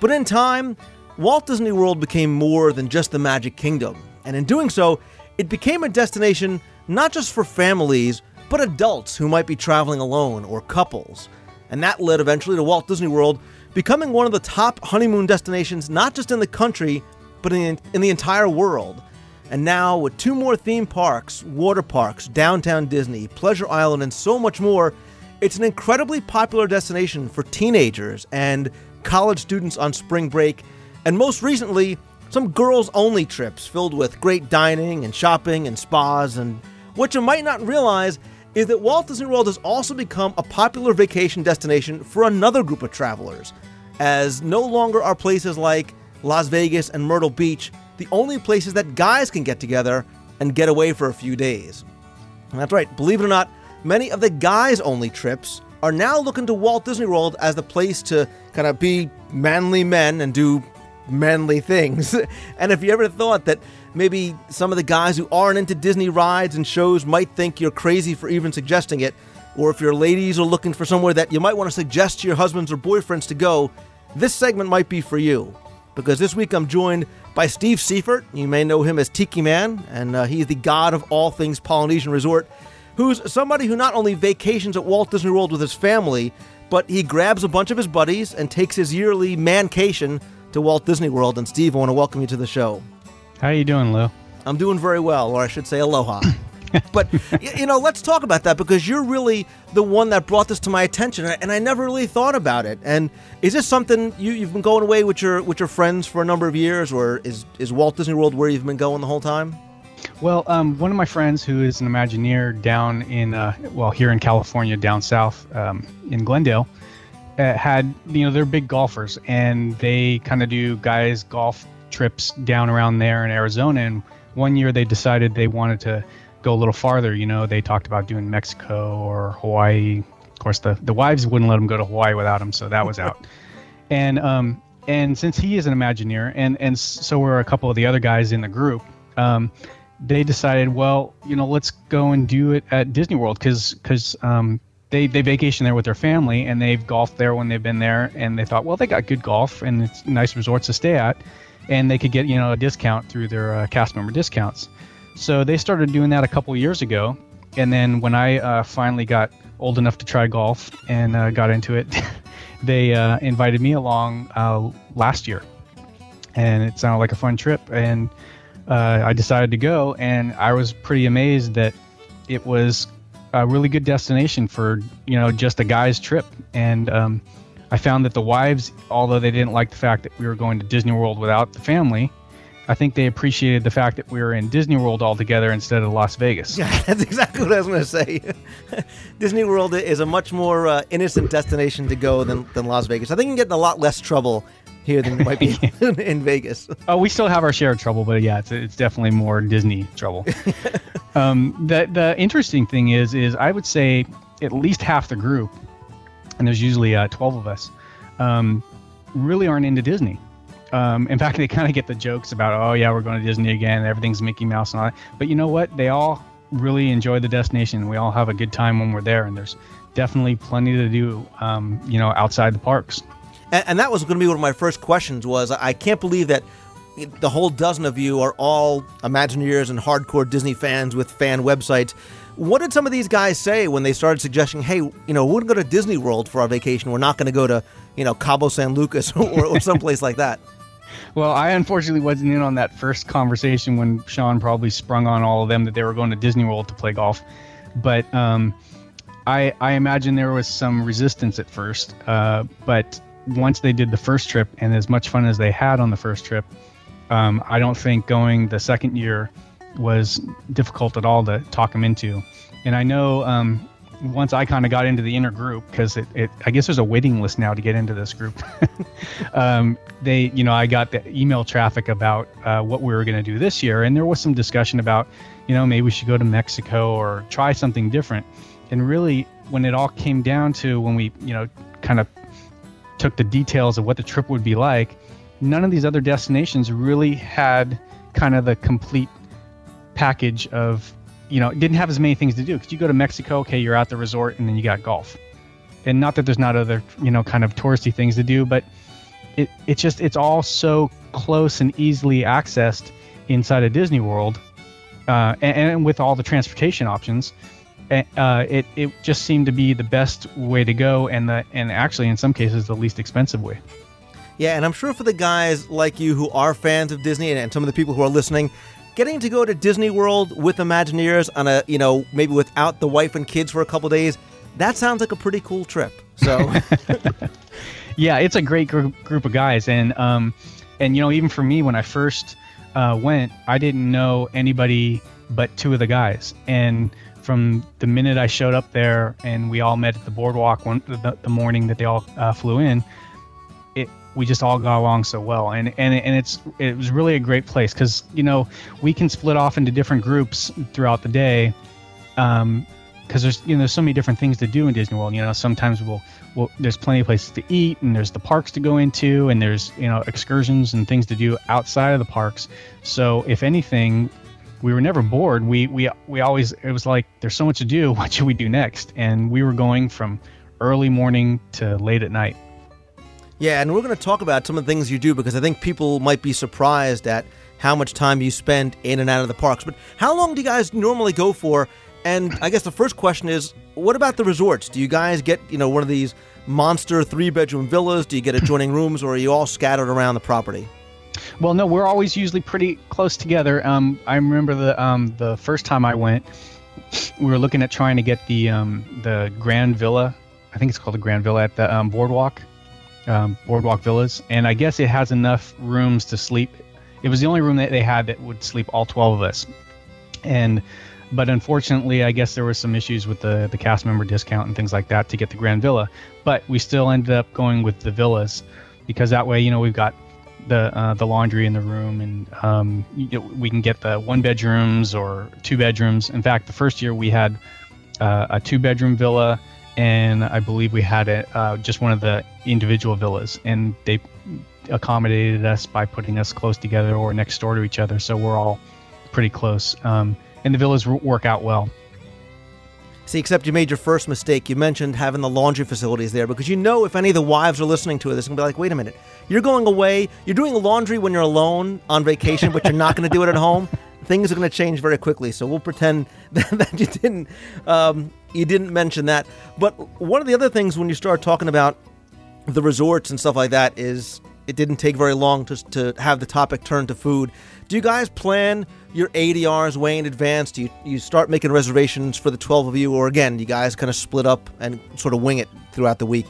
But in time, Walt Disney World became more than just the Magic Kingdom, and in doing so, it became a destination not just for families, but adults who might be traveling alone or couples. And that led eventually to Walt Disney World becoming one of the top honeymoon destinations not just in the country, but in, in the entire world. And now, with two more theme parks, water parks, downtown Disney, Pleasure Island, and so much more, it's an incredibly popular destination for teenagers and college students on spring break, and most recently, some girls only trips filled with great dining and shopping and spas. And what you might not realize is that Walt Disney World has also become a popular vacation destination for another group of travelers, as no longer are places like Las Vegas and Myrtle Beach the only places that guys can get together and get away for a few days. And that's right, believe it or not, many of the guys only trips are now looking to Walt Disney World as the place to kind of be manly men and do manly things. and if you ever thought that maybe some of the guys who aren't into Disney rides and shows might think you're crazy for even suggesting it, or if your ladies are looking for somewhere that you might want to suggest to your husbands or boyfriends to go, this segment might be for you. Because this week I'm joined by Steve Seifert. You may know him as Tiki Man, and uh, he's the god of all things Polynesian Resort, who's somebody who not only vacations at Walt Disney World with his family, but he grabs a bunch of his buddies and takes his yearly mancation to Walt Disney World. And Steve, I want to welcome you to the show. How are you doing, Lou? I'm doing very well, or I should say aloha. but you know, let's talk about that because you're really the one that brought this to my attention, and I never really thought about it. And is this something you, you've been going away with your with your friends for a number of years, or is is Walt Disney World where you've been going the whole time? Well, um, one of my friends who is an Imagineer down in, uh, well, here in California, down south um, in Glendale, uh, had, you know, they're big golfers and they kind of do guys golf trips down around there in Arizona. And one year they decided they wanted to go a little farther. You know, they talked about doing Mexico or Hawaii. Of course, the, the wives wouldn't let them go to Hawaii without them, so that was out. and um, and since he is an Imagineer, and and so were a couple of the other guys in the group, um, they decided, well, you know, let's go and do it at Disney World because because um, they they vacation there with their family and they've golfed there when they've been there and they thought well they got good golf and it's nice resorts to stay at and they could get you know a discount through their uh, cast member discounts. So they started doing that a couple years ago and then when i uh, finally got old enough to try golf and uh, got into it they uh, invited me along uh, last year. And it sounded like a fun trip and uh, i decided to go and i was pretty amazed that it was a really good destination for you know just a guy's trip. And um, i found that the wives although they didn't like the fact that we were going to disney world without the family i think they appreciated the fact that we were in disney world all together instead of las vegas Yeah, that's exactly what I was going to say. Disney World is a much more uh, innocent destination to go than, than Las Vegas. I think you can get in a lot less trouble here than you might be in Vegas. Oh, we still have our share of trouble, but yeah, it's, it's definitely more Disney trouble. um, the the interesting thing is, is I would say at least half the group, and there's usually uh, 12 of us, um, really aren't into Disney. Um, in fact, they kind of get the jokes about, oh yeah, we're going to Disney again, everything's Mickey Mouse and all that. But you know what? They all really enjoy the destination. We all have a good time when we're there, and there's definitely plenty to do, um, you know, outside the parks. And, and that was going to be one of my first questions. Was I can't believe that the whole dozen of you are all Imagineers and hardcore Disney fans with fan websites. What did some of these guys say when they started suggesting, "Hey, you know, we're going to go to Disney World for our vacation. We're not going to go to, you know, Cabo San Lucas or, or someplace like that." Well, I unfortunately wasn't in on that first conversation when Sean probably sprung on all of them that they were going to Disney World to play golf. But um, I, I imagine there was some resistance at first. Uh, but once they did the first trip, and as much fun as they had on the first trip, um, I don't think going the second year was difficult at all to talk them into. And I know um, once I kind of got into the inner group because it, it, I guess there's a waiting list now to get into this group. um, they, you know, I got the email traffic about uh, what we were going to do this year, and there was some discussion about, you know, maybe we should go to Mexico or try something different. And really, when it all came down to when we, you know, kind of took the details of what the trip would be like, none of these other destinations really had kind of the complete package of you know, it didn't have as many things to do because you go to Mexico, okay, you're at the resort and then you got golf. And not that there's not other, you know, kind of touristy things to do, but it it's just it's all so close and easily accessed inside of Disney World, uh, and, and with all the transportation options, uh, it it just seemed to be the best way to go, and the and actually in some cases the least expensive way. Yeah, and I'm sure for the guys like you who are fans of Disney and, and some of the people who are listening, getting to go to Disney World with Imagineers on a, you know, maybe without the wife and kids for a couple days, that sounds like a pretty cool trip. So, yeah, it's a great group, group of guys, and um, and you know, even for me when I first uh, went, I didn't know anybody but two of the guys, and from the minute I showed up there and we all met at the boardwalk one the, the morning that they all uh, flew in, we just all got along so well. And and and it's it was really a great place because you know we can split off into different groups throughout the day um because there's you know there's so many different things to do in Disney World. You know sometimes we'll, we'll there's plenty of places to eat and there's the parks to go into and there's you know excursions and things to do outside of the parks. So if anything we were never bored. We we we always it was like there's so much to do. What should we do next? And we were going from early morning to late at night yeah, and we're going to talk about some of the things you do because I think people might be surprised at how much time you spend in and out of the parks. But how long do you guys normally go for? And I guess the first question is, what about the resorts? Do you guys get, you know, one of these monster three-bedroom villas? Do you get adjoining rooms, or are you all scattered around the property? Well, no, we're always usually pretty close together. Um, I remember the um, the first time I went, we were looking at trying to get the um, the Grand Villa. I think it's called the Grand Villa at the um, Boardwalk um, Boardwalk Villas, and I guess it has enough rooms to sleep. It was the only room that they had that would sleep all 12 of us, and but unfortunately, I guess there was some issues with the the cast member discount and things like that to get the Grand Villa. But we still ended up going with the villas because that way, you know, we've got the uh, the laundry in the room, and um, you know, we can get the one bedrooms or two bedrooms. In fact, the first year we had uh, a two bedroom villa and I believe we had it uh, just one of the individual villas, and they accommodated us by putting us close together or next door to each other, so we're all pretty close. Um, and the villas work out well. See, except you made your first mistake. You mentioned having the laundry facilities there because you know if any of the wives are listening to this and be like, wait a minute, you're going away, you're doing laundry when you're alone on vacation, but you're not going to do it at home. Things are going to change very quickly. So we'll pretend that, that you didn't um, you didn't mention that. But one of the other things when you start talking about the resorts and stuff like that is it didn't take very long to, to have the topic turn to food. Do you guys plan your ADRs way in advance? Do you, you start making reservations for the 12 of you, or again, you guys kind of split up and sort of wing it throughout the week?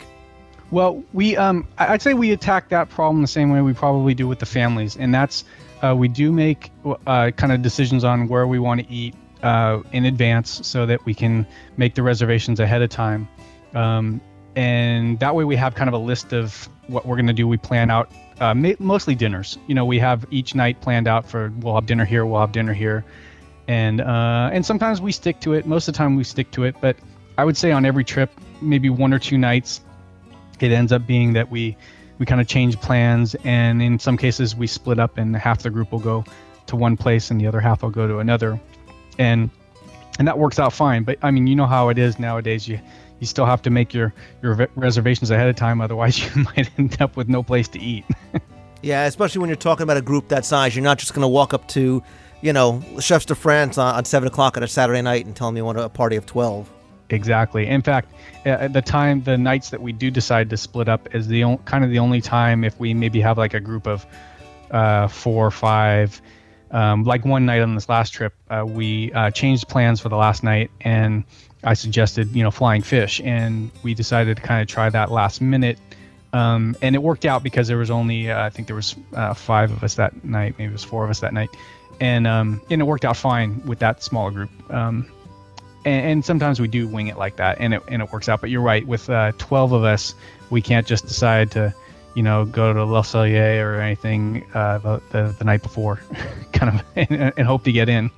Well, we um, I'd say we attack that problem the same way we probably do with the families, and that's uh, we do make uh, kind of decisions on where we want to eat uh, in advance so that we can make the reservations ahead of time, um, and that way we have kind of a list of what we're going to do. We plan out uh, ma- mostly dinners. You know, we have each night planned out for we'll have dinner here, we'll have dinner here, and uh, and sometimes we stick to it. Most of the time we stick to it, but I would say on every trip, maybe one or two nights, it ends up being that we we kind of change plans, and in some cases we split up, and half the group will go to one place, and the other half will go to another, and and that works out fine. But I mean, you know how it is nowadays. You you still have to make your your reservations ahead of time, otherwise you might end up with no place to eat. Yeah, especially when you're talking about a group that size, you're not just going to walk up to, you know, Chefs de France on, on seven o'clock on a Saturday night and tell them you want a party of twelve. Exactly. In fact, uh, at the time, the nights that we do decide to split up is the on, kind of the only time if we maybe have like a group of uh, four or five. Um, like one night on this last trip, uh, we uh, changed plans for the last night, and I suggested you know flying fish, and we decided to kind of try that last minute. Um, and it worked out because there was only uh, I think there was uh, five of us that night, maybe it was four of us that night, and um, and it worked out fine with that smaller group. Um, and, and sometimes we do wing it like that, and it and it works out. But you're right, with uh, 12 of us, we can't just decide to, you know, go to Le Cellier or anything uh, the, the the night before, kind of, and, and hope to get in.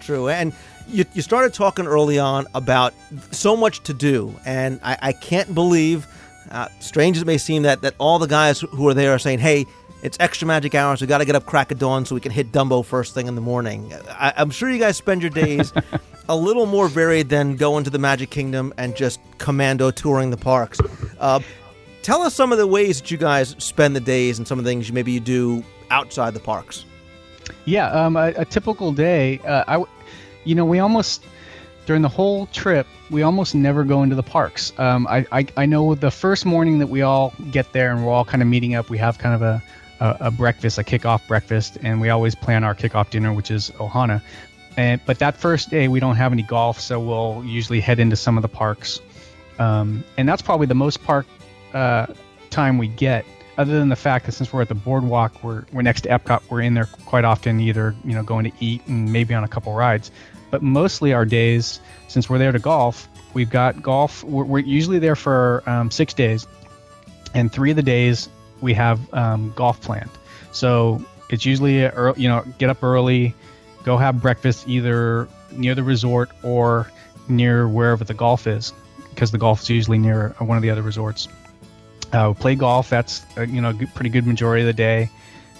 True, and you, you started talking early on about so much to do, and I, I can't believe, uh, strange as it may seem, that that all the guys who are there are saying, "Hey, it's extra magic hours. We got to get up crack of dawn so we can hit Dumbo first thing in the morning." I, I'm sure you guys spend your days a little more varied than going to the Magic Kingdom and just commando touring the parks. Uh, tell us some of the ways that you guys spend the days and some of the things maybe you do outside the parks. Yeah, um, a, a typical day. Uh, I, you know, we almost during the whole trip we almost never go into the parks. Um, I, I I know the first morning that we all get there and we're all kind of meeting up. We have kind of a a, a breakfast, a kickoff breakfast, and we always plan our kickoff dinner, which is Ohana. And but that first day we don't have any golf, so we'll usually head into some of the parks, um, and that's probably the most park uh, time we get. Other than the fact that since we're at the boardwalk, we're we're next to Epcot, we're in there quite often, either you know going to eat and maybe on a couple rides. But mostly our days, since we're there to golf, we've got golf. We're, we're usually there for um, six days, and three of the days we have um, golf planned. So it's usually a ear- you know get up early, go have breakfast either near the resort or near wherever the golf is, because the golf is usually near one of the other resorts. Uh, play golf. That's uh, you know a pretty good majority of the day.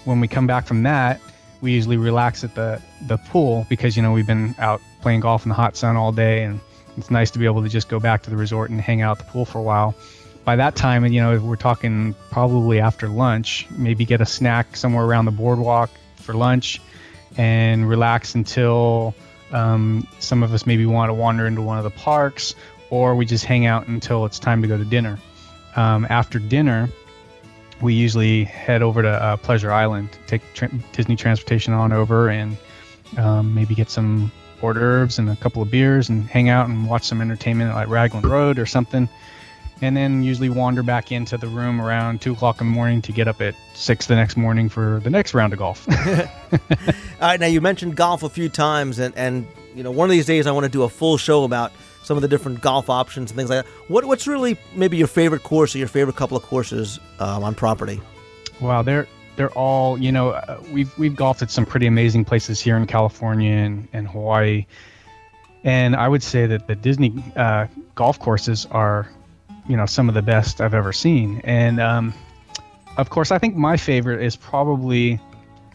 When we come back from that, we usually relax at the the pool because you know we've been out playing golf in the hot sun all day, and it's nice to be able to just go back to the resort and hang out at the pool for a while. By that time, you know, we're talking probably after lunch, maybe get a snack somewhere around the boardwalk for lunch, and relax until um, some of us maybe want to wander into one of the parks, or we just hang out until it's time to go to dinner. Um, after dinner, we usually head over to uh, Pleasure Island, take tra- Disney transportation on over, and um, maybe get some hors d'oeuvres and a couple of beers, and hang out and watch some entertainment like Raglan Road or something. And then usually wander back into the room around two o'clock in the morning to get up at six the next morning for the next round of golf. All right, now you mentioned golf a few times, and, and you know one of these days I want to do a full show about some of the different golf options and things like that. What what's really maybe your favorite course or your favorite couple of courses um, on property? Wow, they're they're all you know. Uh, we've we've golfed at some pretty amazing places here in California and, and Hawaii, and I would say that the Disney uh, golf courses are, you know, some of the best I've ever seen. And um, of course, I think my favorite is probably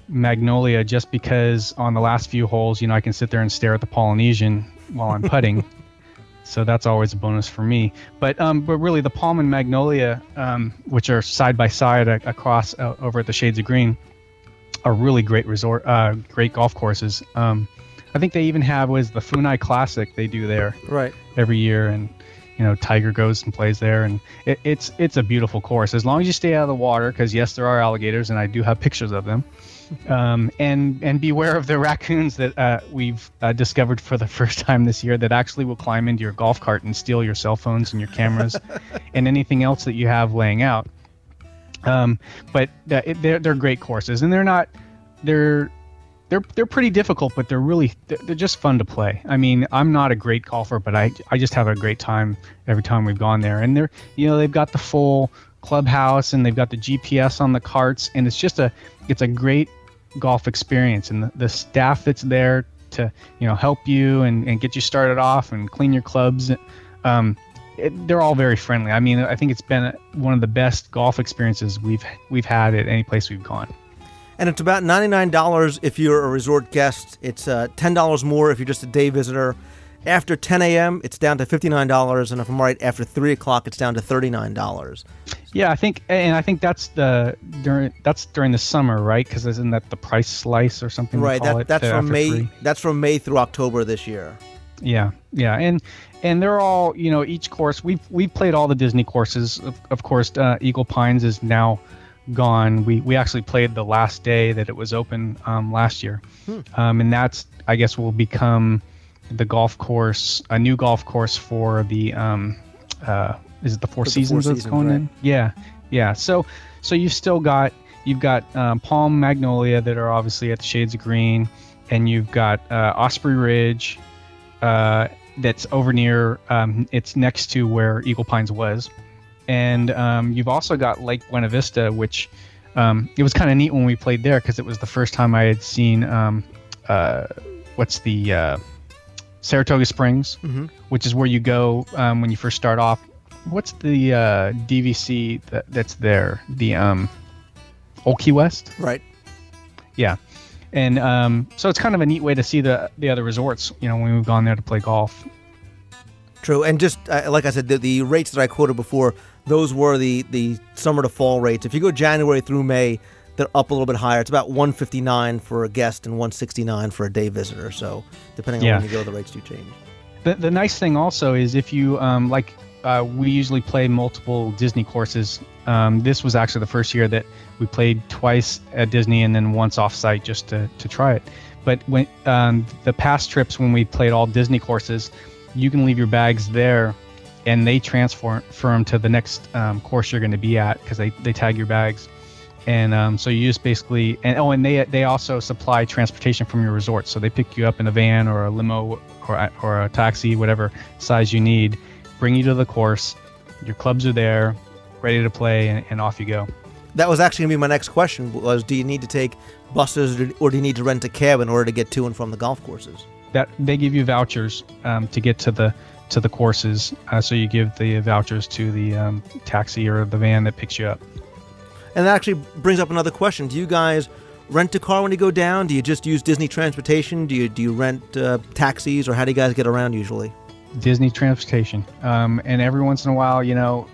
Magnolia, just because on the last few holes, you know, I can sit there and stare at the Polynesian while I'm putting. so that's always a bonus for me. But um, but really, the Palm and Magnolia, um, which are side by side across uh, over at the Shades of Green, are really great resort, uh, great golf courses. Um, I think they even have was the Funai Classic they do there Right. every year, and you know Tiger goes and plays there, and it, it's it's a beautiful course as long as you stay out of the water, because yes, there are alligators, and I do have pictures of them. Um, and and beware of the raccoons that uh, we've uh, discovered for the first time this year that actually will climb into your golf cart and steal your cell phones and your cameras and anything else that you have laying out. Um, but uh, it, they're they're great courses, and they're not they're they're they're pretty difficult, but they're really they're, they're just fun to play. I mean, I'm not a great golfer, but I I just have a great time every time we've gone there. And they're you know they've got the full clubhouse and they've got the GPS on the carts, and it's just a it's a great golf experience. And the, the staff that's there to you know help you and, and get you started off and clean your clubs. Um, it, they're all very friendly. I mean, I think it's been one of the best golf experiences we've we've had at any place we've gone. And it's about $99 if you're a resort guest. It's uh, $10 more if you're just a day visitor. After 10 a.m., it's down to $59. And if I'm right, after 3 o'clock, it's down to $39. Yeah, I think, and I think that's the during that's during the summer, right? Because isn't that the price slice or something? Right. That, that's from May. three? That's from May through October this year. Yeah, yeah, and and they're all you know each course we've we've played all the Disney courses. Of, of course, uh, Eagle Pines is now gone. We we actually played the last day that it was open um, last year, Hmm. um, and that's I guess will become the golf course, a new golf course for the um, uh, is it the Four For the Four Seasons that's Seasons, going right. in? Yeah, yeah. So so you've still got you've got um, Palm Magnolia that are obviously at the Shades of Green, and you've got uh, Osprey Ridge uh, that's over near um, it's next to where Eagle Pines was, and um, you've also got Lake Buena Vista, which um, it was kind of neat when we played there because it was the first time I had seen um, uh, what's the uh, Saratoga Springs, Mhm. which is where you go um, when you first start off. What's the uh, DVC that, that's there? The um, Old Key West. Right. Yeah, and um, so it's kind of a neat way to see the the other resorts. You know, when we've gone there to play golf. True, and just uh, like I said, the, the rates that I quoted before, those were the the summer to fall rates. If you go January through May, they're up a little bit higher. It's about 159 for a guest and 169 for a day visitor. So depending on Yeah. when you go, the rates do change. The, the nice thing also is if you um, like, uh, we usually play multiple Disney courses. Um, this was actually the first year that we played twice at Disney and then once off site just to, to try it. But when um, the past trips when we played all Disney courses, you can leave your bags there, and they transfer them to the next um, course you're going to be at because they, they tag your bags. And um, so you just basically and oh, and they they also supply transportation from your resort. So they pick you up in a van or a limo or a- or a taxi, whatever size you need, bring you to the course. Your clubs are there, ready to play, and, and off you go. That was actually gonna be my next question: was do you need to take buses or, or do you need to rent a cab in order to get to and from the golf courses? That they give you vouchers um, to get to the to the courses. Uh, so you give the vouchers to the um, taxi or the van that picks you up. And that actually brings up another question: Do you guys rent a car when you go down? Do you just use Disney transportation? Do you do you rent uh, taxis, or how do you guys get around usually? Disney transportation. Um, and every once in a while, you know,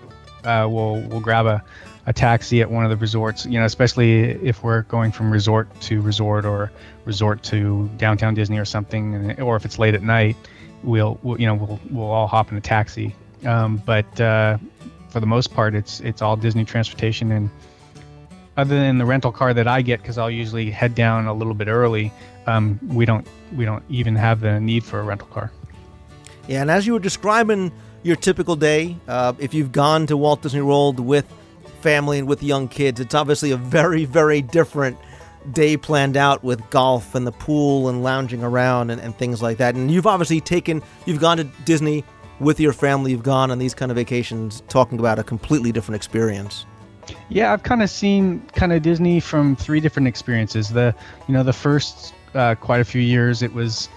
uh, we'll we'll grab a, a taxi at one of the resorts. You know, especially if we're going from resort to resort or resort to downtown Disney or something, or if it's late at night, we'll, we'll you know we'll we'll all hop in a taxi. Um, but uh, for the most part, it's it's all Disney transportation and. Other than the rental car that I get, because I'll usually head down a little bit early, um, we don't we don't even have the need for a rental car. Yeah, and as you were describing your typical day, uh, if you've gone to Walt Disney World with family and with young kids, it's obviously a very, very different day planned out with golf and the pool and lounging around and, and things like that. And you've obviously taken, you've gone to Disney with your family, you've gone on these kind of vacations talking about a completely different experience. Yeah, I've kind of seen kind of Disney from three different experiences. The you know the first uh, quite a few years it was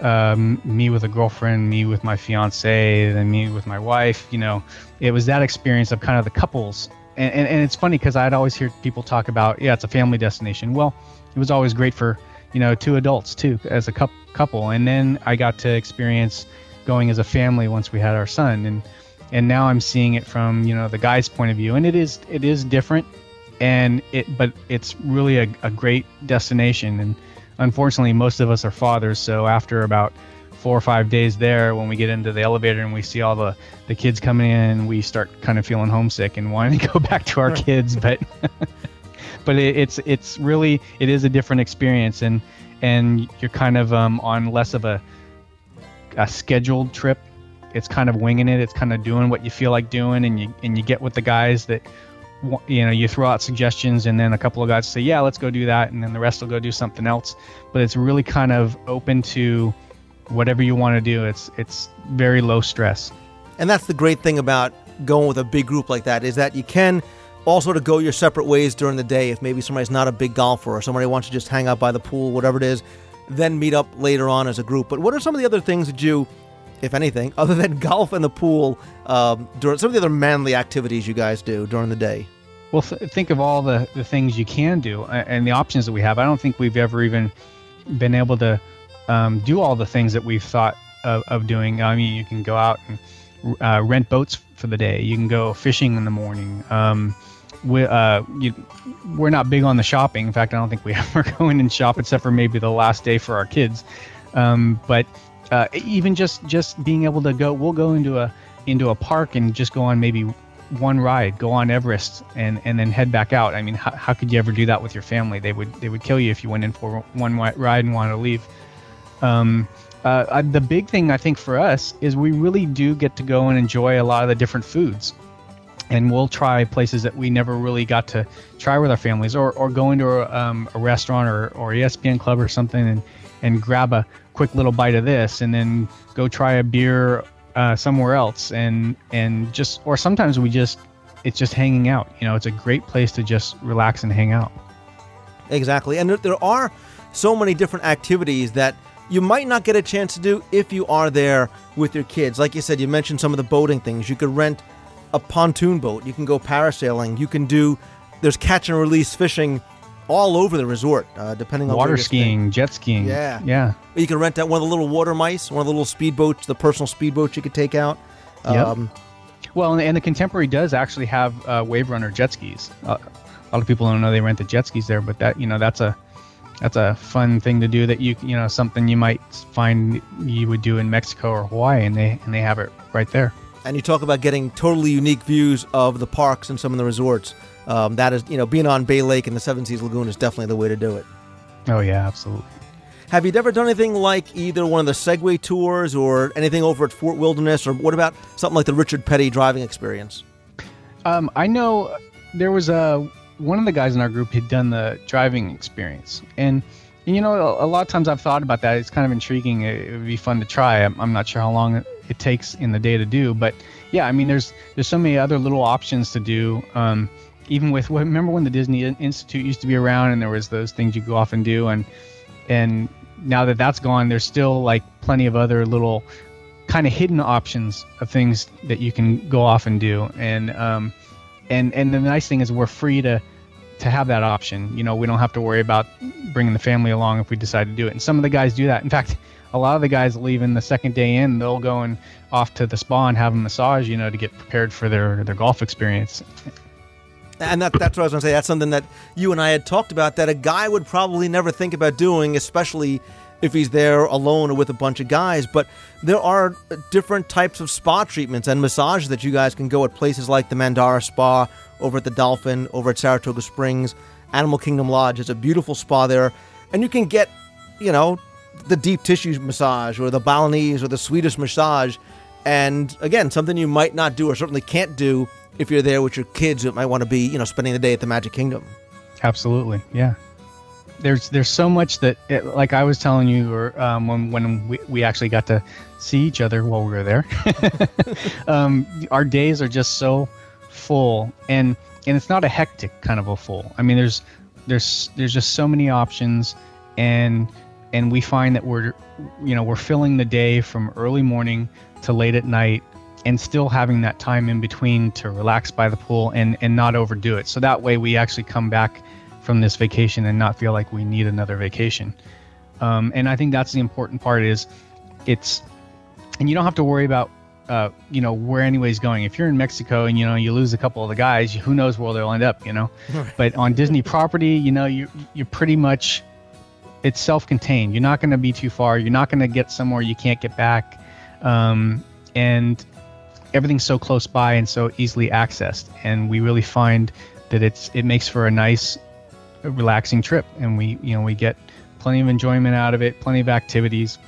um, me with a girlfriend, me with my fiance, then me with my wife. You know, it was that experience of kind of the couples. And, and, and it's funny because I'd always hear people talk about yeah, it's a family destination. Well, it was always great for you know two adults too as a coup couple. And then I got to experience going as a family once we had our son, and and now I'm seeing it from you know the guy's point of view, and it is it is different, and it but it's really a, a great destination, and unfortunately most of us are fathers, so after about four or five days there, when we get into the elevator and we see all the the kids coming in, we start kind of feeling homesick and wanting to go back to our kids, but. but it, it's it's really it is a different experience. And and you're kind of um, on less of a a scheduled trip it's kind of winging it it's kind of doing what you feel like doing and you and you get with the guys that you know you throw out suggestions and then a couple of guys say yeah let's go do that and then the rest will go do something else but it's really kind of open to whatever you want to do it's it's very low stress And that's the great thing about going with a big group like that is that you can all sort of go your separate ways during the day. If maybe somebody's not a big golfer or somebody wants to just hang out by the pool, whatever it is, then meet up later on as a group. But what are some of the other things that you, if anything, other than golf and the pool, um, during some of the other manly activities you guys do during the day? Well, th- think of all the, the things you can do and the options that we have. I don't think we've ever even been able to um, do all the things that we've thought of, of doing. I mean, you can go out and uh, rent boats for the day. You can go fishing in the morning. Um, we, uh, you, we're not big on the shopping. In fact, I don't think we ever go in and shop except for maybe the last day for our kids. Um, but uh, even just just being able to go, we'll go into a into a park and just go on maybe one ride, go on Everest, and and then head back out. I mean, how, how could you ever do that with your family? They would they would kill you if you went in for one ride and wanted to leave. Um, uh, uh, the big thing I think for us is we really do get to go and enjoy a lot of the different foods, and we'll try places that we never really got to try with our families, or or go into a, um, a restaurant or or ESPN club or something and and grab a quick little bite of this, and then go try a beer uh, somewhere else, and and just or sometimes we just it's just hanging out. You know, it's a great place to just relax and hang out. Exactly. And there, there are so many different activities that you might not get a chance to do if you are there with your kids. Like you said, you mentioned some of the boating things. You could rent a pontoon boat, you can go parasailing, you can do, there's catch and release fishing all over the resort, uh, depending on Water staying. skiing, jet skiing. Yeah. Yeah. You can rent out one of the little water mice, one of the little speedboats, the personal speedboats you could take out. Yep. Um, Well, and, and the Contemporary does actually have uh, Wave Runner jet skis. Uh, a lot of people don't know they rent the jet skis there, but that you know that's a that's a fun thing to do. That you you know something you might find you would do in Mexico or Hawaii, and they and they have it right there. and you talk about getting totally unique views of the parks and some of the resorts. Um, that is, you know, being on Bay Lake and the Seven Seas Lagoon is definitely the way to do it. Oh yeah, absolutely. Have you ever done anything like either one of the Segway tours or anything over at Fort Wilderness, or what about something like the Richard Petty driving experience? Um, I know there was a one of the guys in our group had done the driving experience, and, and you know a, a lot of times I've thought about that. It's kind of intriguing. It, it would be fun to try. I'm, I'm not sure how long it takes in the day to do, but yeah, I mean there's there's so many other little options to do. Um, even with remember when the Disney Institute used to be around and there was those things you go off and do, and and now that that's gone, there's still like plenty of other little kind of hidden options of things that you can go off and do. And um, and and the nice thing is we're free to to have that option. You know we don't have to worry about bringing the family along if we decide to do it. And some of the guys do that. In fact a lot of the guys leaving the second day in they'll go and off to the spa and have a massage you know to get prepared for their their golf experience And that, that's what I was going to say. That's something that you and I had talked about that a guy would probably never think about doing, especially if he's there alone or with a bunch of guys. But there are different types of spa treatments and massages that you guys can go at places like the Mandara Spa over at the Dolphin, over at Saratoga Springs, Animal Kingdom Lodge. It's a beautiful spa there. And you can get, you know, the deep tissue massage or the Balinese or the Swedish massage. And again, something you might not do or certainly can't do if you're there with your kids that might want to be, you know, spending the day at the Magic Kingdom. Absolutely, yeah. There's there's so much that, it, like I was telling you, or um, when when we, we actually got to see each other while we were there, um, our days are just so full, and and it's not a hectic kind of a full. I mean, there's there's there's just so many options, and and we find that we're you know we're filling the day from early morning to late at night and still having that time in between to relax by the pool and and not overdo it so that way we actually come back from this vacation and not feel like we need another vacation um, and i think that's the important part is it's and you don't have to worry about uh, you know where anybody's going. If you're in Mexico and you know you lose a couple of the guys, who knows where they'll end up, you know. but on Disney property, you know you you're pretty much it's self-contained. You're not going to be too far. You're not going to get somewhere you can't get back, um, and everything's so close by and so easily accessed. And we really find that it's it makes for a nice, relaxing trip, and we you know we get plenty of enjoyment out of it, plenty of activities,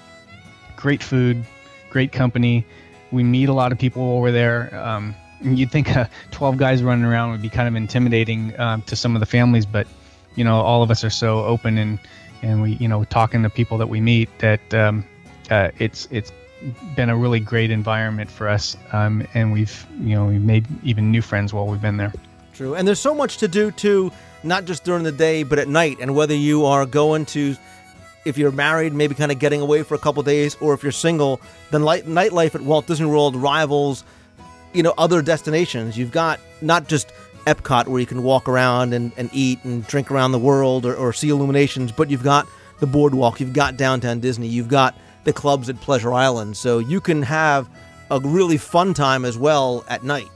great food, great company. We meet a lot of people over there. Um, you'd think uh, 12 guys running around would be kind of intimidating um, to some of the families, but you know all of us are so open and and we you know talking to people that we meet that um, uh, it's it's been a really great environment for us, um, and we've you know we've made even new friends while we've been there. True. And there's so much to do too, not just during the day, but at night. And whether you are going to, if you're married, maybe kind of getting away for a couple days, or if you're single, then light, nightlife at Walt Disney World rivals, you know, other destinations. You've got not just Epcot where you can walk around and, and eat and drink around the world or, or see illuminations, but you've got the boardwalk, you've got downtown Disney, you've got the clubs at Pleasure Island. So you can have a really fun time as well at night.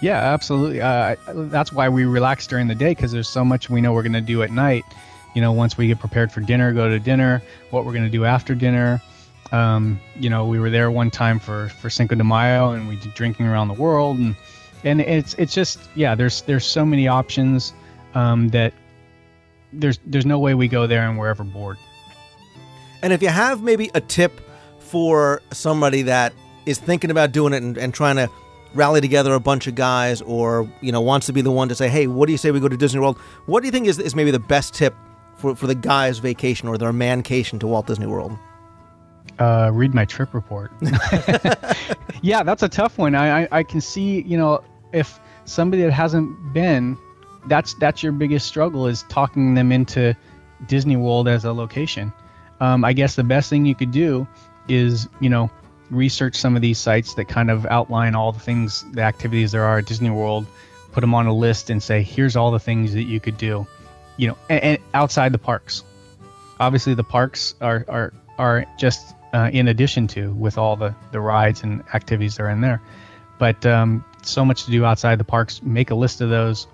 Yeah, absolutely. Uh, that's why we relax during the day because there's so much we know we're going to do at night. You know, once we get prepared for dinner, go to dinner, what we're going to do after dinner. Um, you know, we were there one time for for Cinco de Mayo, and we did drinking around the world, and and it's it's just yeah, there's there's so many options um, that there's there's no way we go there and we're ever bored. And if you have maybe a tip for somebody that is thinking about doing it and, and trying to rally together a bunch of guys or you know wants to be the one to say hey what do you say we go to disney world? What do you think is, is maybe the best tip for, for the guy's vacation or their mancation to walt disney world? Uh, read my trip report. Yeah that's a tough one. I, I i can see you know if somebody that hasn't been that's that's your biggest struggle is talking them into disney world as a location um, i guess the best thing you could do is you know research some of these sites that kind of outline all the things, the activities there are at Disney World, put them on a list and say, here's all the things that you could do, you know, and, and outside the parks. Obviously, the parks are are are just uh, in addition to with all the the rides and activities that are in there, but um, so much to do outside the parks. Make a list of those,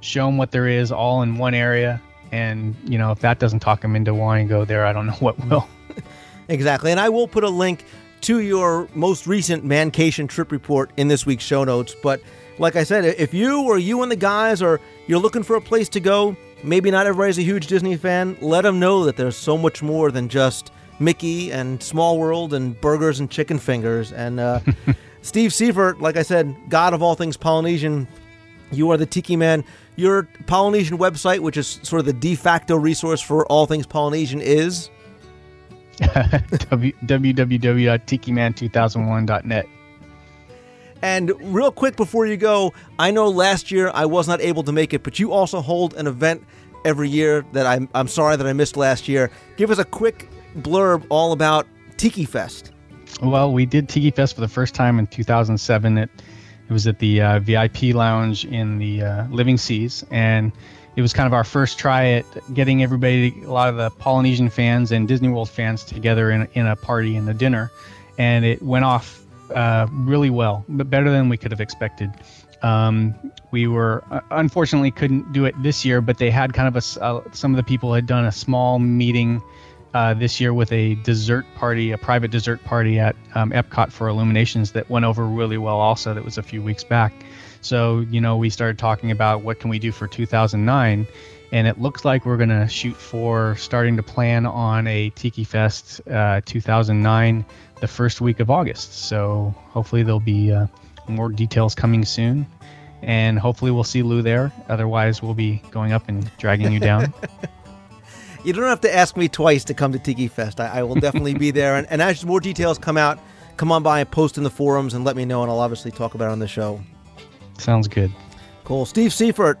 show them what there is all in one area, and you know if that doesn't talk them into wanting to go there, I don't know what will. exactly, and I will put a link to your most recent Mancation trip report in this week's show notes. But like I said, if you or you and the guys are you're looking for a place to go, maybe not everybody's a huge Disney fan, let them know that there's so much more than just Mickey and Small World and burgers and chicken fingers. And uh, Steve Seifert, like I said, God of all things Polynesian, you are the Tiki Man. Your Polynesian website, which is sort of the de facto resource for all things Polynesian, is www.tikiman2001.net. And real quick before you go, I know last year I was not able to make it, but you also hold an event every year that I'm, I'm sorry that I missed last year. Give us a quick blurb all about Tiki Fest. Well, we did Tiki Fest for the first time in 2007. It, it was at the uh, VIP lounge in the uh, Living Seas, and it was kind of our first try at getting everybody, a lot of the Polynesian fans and Disney World fans together in, in a party and a dinner. And it went off uh, really well, but better than we could have expected. Um, we were uh, unfortunately couldn't do it this year, but they had kind of a uh, some of the people had done a small meeting uh, this year with a dessert party, a private dessert party at um, Epcot for Illuminations that went over really well. Also, that was a few weeks back. So, you know, we started talking about what can we do for 2009, and it looks like we're going to shoot for starting to plan on a Tiki Fest uh, 2009 the first week of August. So, hopefully there'll be uh, more details coming soon. And hopefully we'll see Lou there. Otherwise, we'll be going up and dragging you down. you don't have to ask me twice to come to Tiki Fest. I, I will definitely be there. And, and as more details come out, come on by and post in the forums and let me know, and I'll obviously talk about it on the show. Sounds good. Cool. Steve Seifert,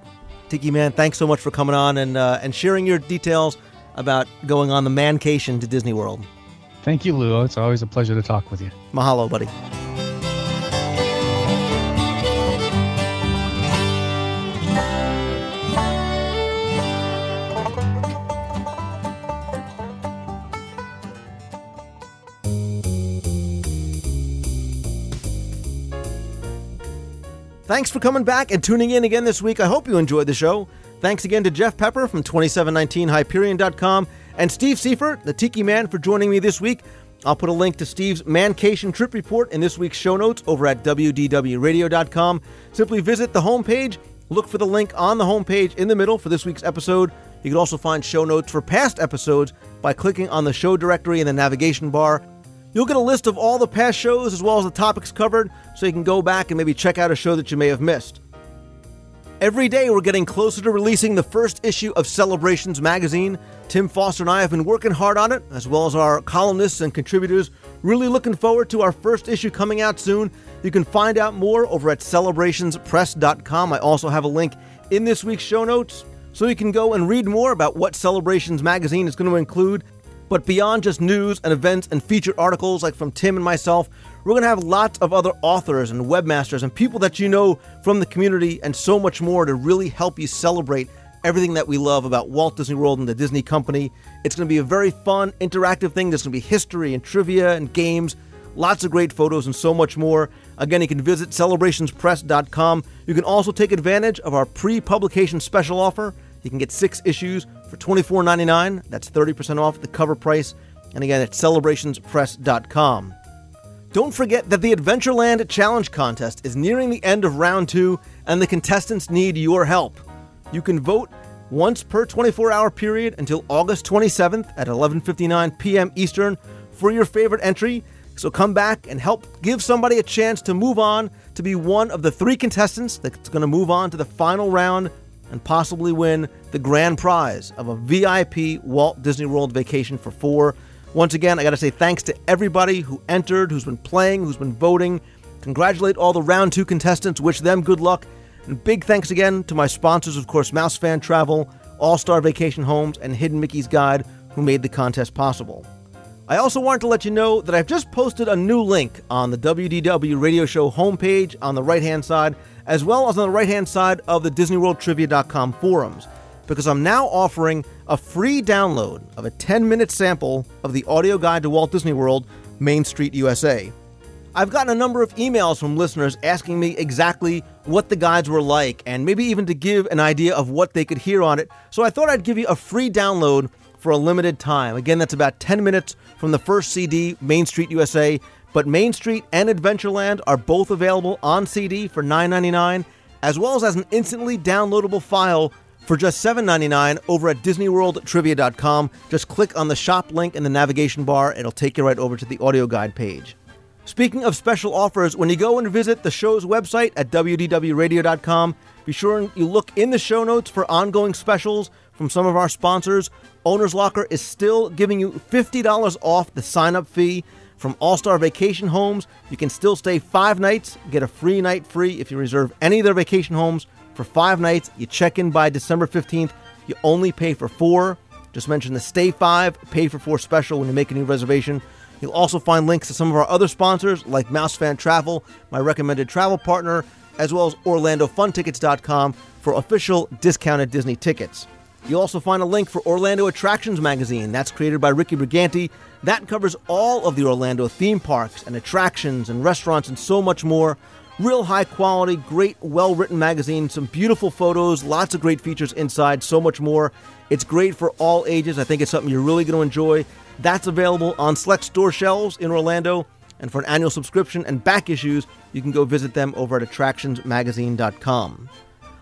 Tiki Man, thanks so much for coming on and uh, and sharing your details about going on the mancation to Disney World. Thank you, Lou. It's always a pleasure to talk with you. Mahalo, buddy. Thanks for coming back and tuning in again this week. I hope you enjoyed the show. Thanks again to Jeff Pepper from 2719hyperion.com and Steve Seifert, the Tiki Man, for joining me this week. I'll put a link to Steve's Mancation trip report in this week's show notes over at WDWRadio.com. Simply visit the homepage, look for the link on the homepage in the middle for this week's episode. You can also find show notes for past episodes by clicking on the show directory in the navigation bar. You'll get a list of all the past shows as well as the topics covered, so you can go back and maybe check out a show that you may have missed. Every day, we're getting closer to releasing the first issue of Celebrations magazine. Tim Foster and I have been working hard on it, as well as our columnists and contributors. Really looking forward to our first issue coming out soon. You can find out more over at celebrationspress.com. I also have a link in this week's show notes, so you can go and read more about what Celebrations magazine is going to include. But beyond just news and events and featured articles like from Tim and myself, we're going to have lots of other authors and webmasters and people that you know from the community and so much more to really help you celebrate everything that we love about Walt Disney World and the Disney Company. It's going to be a very fun, interactive thing. There's going to be history and trivia and games, lots of great photos, and so much more. Again, you can visit celebrationspress.com. You can also take advantage of our pre publication special offer. You can get six issues for $24.99. That's 30% off the cover price. And again, it's celebrationspress.com. Don't forget that the Adventureland Challenge Contest is nearing the end of round two, and the contestants need your help. You can vote once per 24-hour period until August 27th at 11:59 p.m. Eastern for your favorite entry. So come back and help give somebody a chance to move on to be one of the three contestants that's going to move on to the final round and possibly win the grand prize of a VIP Walt Disney World vacation for four. Once again, I got to say thanks to everybody who entered, who's been playing, who's been voting. Congratulate all the round two contestants, wish them good luck. And big thanks again to my sponsors, of course, Mouse Fan Travel, All Star Vacation Homes, and Hidden Mickey's Guide, who made the contest possible. I also wanted to let you know that I've just posted a new link on the WDW radio show homepage on the right hand side, as well as on the right hand side of the DisneyWorldTrivia.com forums because I'm now offering a free download of a 10 minute sample of the audio guide to Walt Disney World, Main Street, USA. I've gotten a number of emails from listeners asking me exactly what the guides were like and maybe even to give an idea of what they could hear on it, so I thought I'd give you a free download for a limited time. Again, that's about 10 minutes from the first CD, Main Street USA, but Main Street and Adventureland are both available on CD for $9.99 as well as as an instantly downloadable file for just $7.99 over at DisneyWorldTrivia.com. Just click on the shop link in the navigation bar, it'll take you right over to the audio guide page. Speaking of special offers, when you go and visit the show's website at WDWRadio.com, be sure you look in the show notes for ongoing specials from some of our sponsors. Owner's Locker is still giving you $50 off the sign up fee from All Star Vacation Homes. You can still stay five nights, get a free night free if you reserve any of their vacation homes for five nights. You check in by December 15th. You only pay for four. Just mention the Stay Five, Pay for Four special when you make a new reservation. You'll also find links to some of our other sponsors like Mousefan Travel, my recommended travel partner, as well as OrlandoFunTickets.com for official discounted Disney tickets. You'll also find a link for Orlando Attractions magazine. That's created by Ricky Brigante. That covers all of the Orlando theme parks and attractions and restaurants and so much more. Real high quality, great, well written magazine, some beautiful photos, lots of great features inside, so much more. It's great for all ages. I think it's something you're really going to enjoy. That's available on select store shelves in Orlando. And for an annual subscription and back issues, you can go visit them over at attractionsmagazine.com.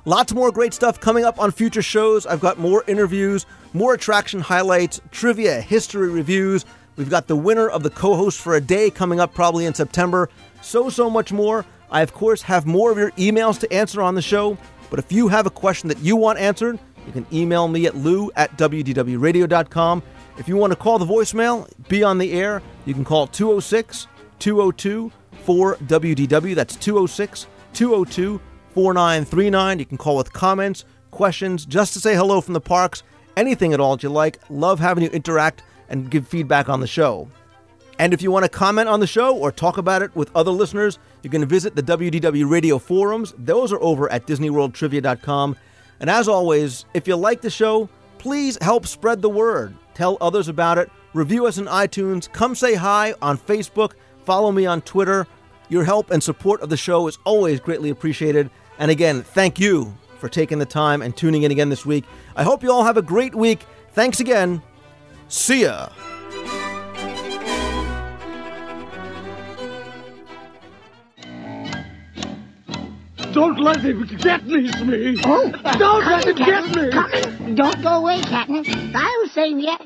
Lots more great stuff coming up on future shows. I've got more interviews, more attraction highlights, trivia, history reviews. We've got the winner of the co host for a day coming up probably in September. So, so much more. I, of course, have more of your emails to answer on the show, but if you have a question that you want answered, you can email me at lou at wdwradio.com. If you want to call the voicemail, be on the air, you can call 206 202 4WDW. That's 206 202 4939. You can call with comments, questions, just to say hello from the parks, anything at all that you like. Love having you interact and give feedback on the show. And if you want to comment on the show or talk about it with other listeners, you can visit the WDW Radio forums. Those are over at DisneyWorldTrivia.com. And as always, if you like the show, please help spread the word. Tell others about it. Review us on iTunes. Come say hi on Facebook. Follow me on Twitter. Your help and support of the show is always greatly appreciated. And again, thank you for taking the time and tuning in again this week. I hope you all have a great week. Thanks again. See ya. Don't let him get me, Smee. Oh, Don't let him Captain, get me. Captain, Don't go away, Captain. I was saying yes.